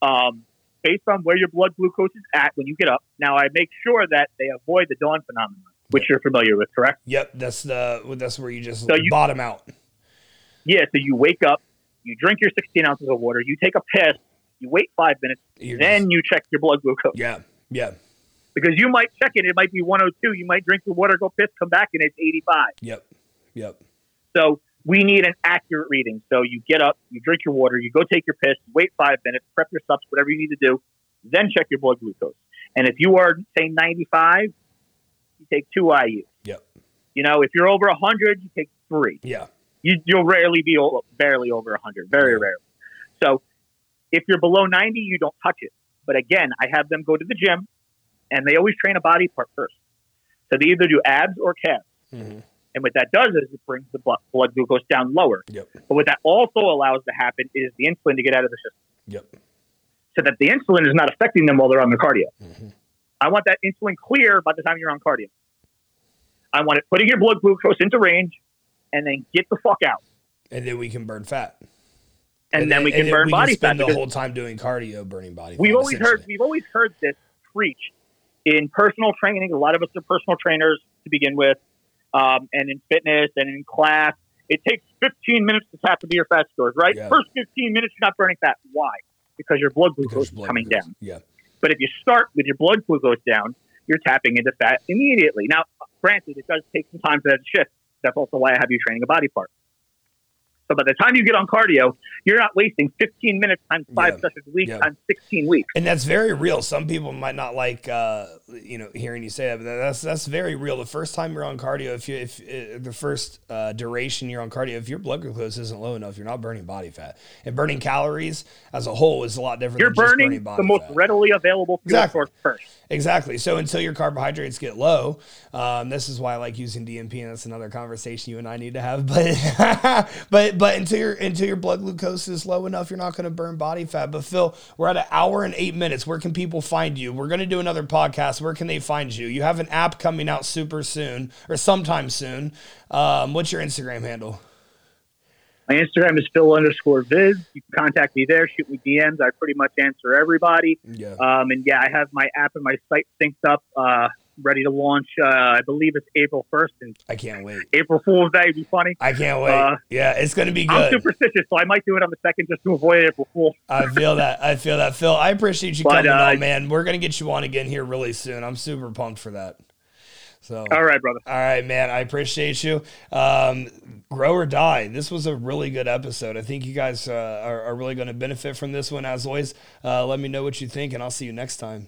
um, based on where your blood glucose is at when you get up, now I make sure that they avoid the dawn phenomenon, which you're familiar with, correct? Yep, that's the that's where you just so you, bottom out. Yeah, so you wake up, you drink your 16 ounces of water, you take a piss, you wait five minutes, you're then just, you check your blood glucose. Yeah, yeah. Because you might check it, it might be 102. You might drink your water, go piss, come back, and it's 85. Yep, yep. So we need an accurate reading. So you get up, you drink your water, you go take your piss, wait five minutes, prep your subs, whatever you need to do, then check your blood glucose. And if you are, say, 95, you take two IU. Yep. You know, if you're over 100, you take three. Yeah. You, will rarely be barely over 100, very yeah. rarely. So if you're below 90, you don't touch it. But again, I have them go to the gym, and they always train a body part first. So they either do abs or calves. Mm-hmm. And what that does is it brings the blood, glucose down lower. Yep. But what that also allows to happen is the insulin to get out of the system. Yep. So that the insulin is not affecting them while they're on the cardio. Mm-hmm. I want that insulin clear by the time you're on cardio. I want it putting your blood glucose into range and then get the fuck out. And then we can burn fat. And, and then, then, we can burn we body can fat. the whole time doing cardio, burning body we've always heard we've always heard this preached in personal training. A lot of us are personal trainers to begin with um, and in fitness and in class. It takes 15 minutes to tap into your fat stores, right? Yeah. First 15 minutes, you're not burning fat. Why? Because your blood glucose blood is coming glucose. down. Yeah. But if you start with your blood glucose down, you're tapping into fat immediately. Now, granted, it does take some time for that to shift. That's also why I have you training a body part. So by the time you get on cardio, you're not wasting 15 minutes times five yeah. sessions a week yeah. times 16 weeks. And that's very real. Some people might not like, uh, you know, hearing you say that, but that's that's very real. The first time you're on cardio, if you if uh, the first uh, duration you're on cardio, if your blood glucose isn't low enough, you're not burning body fat. And burning calories as a whole is a lot different. You're burning, burning the most fat. readily available fuel exactly. source first. Exactly. So until your carbohydrates get low, um, this is why I like using DNP, and that's another conversation you and I need to have. But but but until your until your blood glucose is low enough, you're not going to burn body fat. But Phil, we're at an hour and eight minutes. Where can people find you? We're going to do another podcast. Where can they find you? You have an app coming out super soon or sometime soon. Um, what's your Instagram handle? My Instagram is Phil underscore Viz. You can contact me there, shoot me DMs. I pretty much answer everybody. Yeah. Um, and yeah, I have my app and my site synced up. Uh, ready to launch. Uh, I believe it's April first, and I can't wait. April Fool's Day would be funny. I can't wait. Uh, yeah, it's going to be good. I'm superstitious, so I might do it on the second just to avoid April Fool. I feel that. I feel that, Phil. I appreciate you but, coming uh, on, man. We're going to get you on again here really soon. I'm super pumped for that. So all right, brother. All right, man. I appreciate you. Um, grow or die. This was a really good episode. I think you guys uh, are, are, really going to benefit from this one. As always, uh, let me know what you think, and I'll see you next time.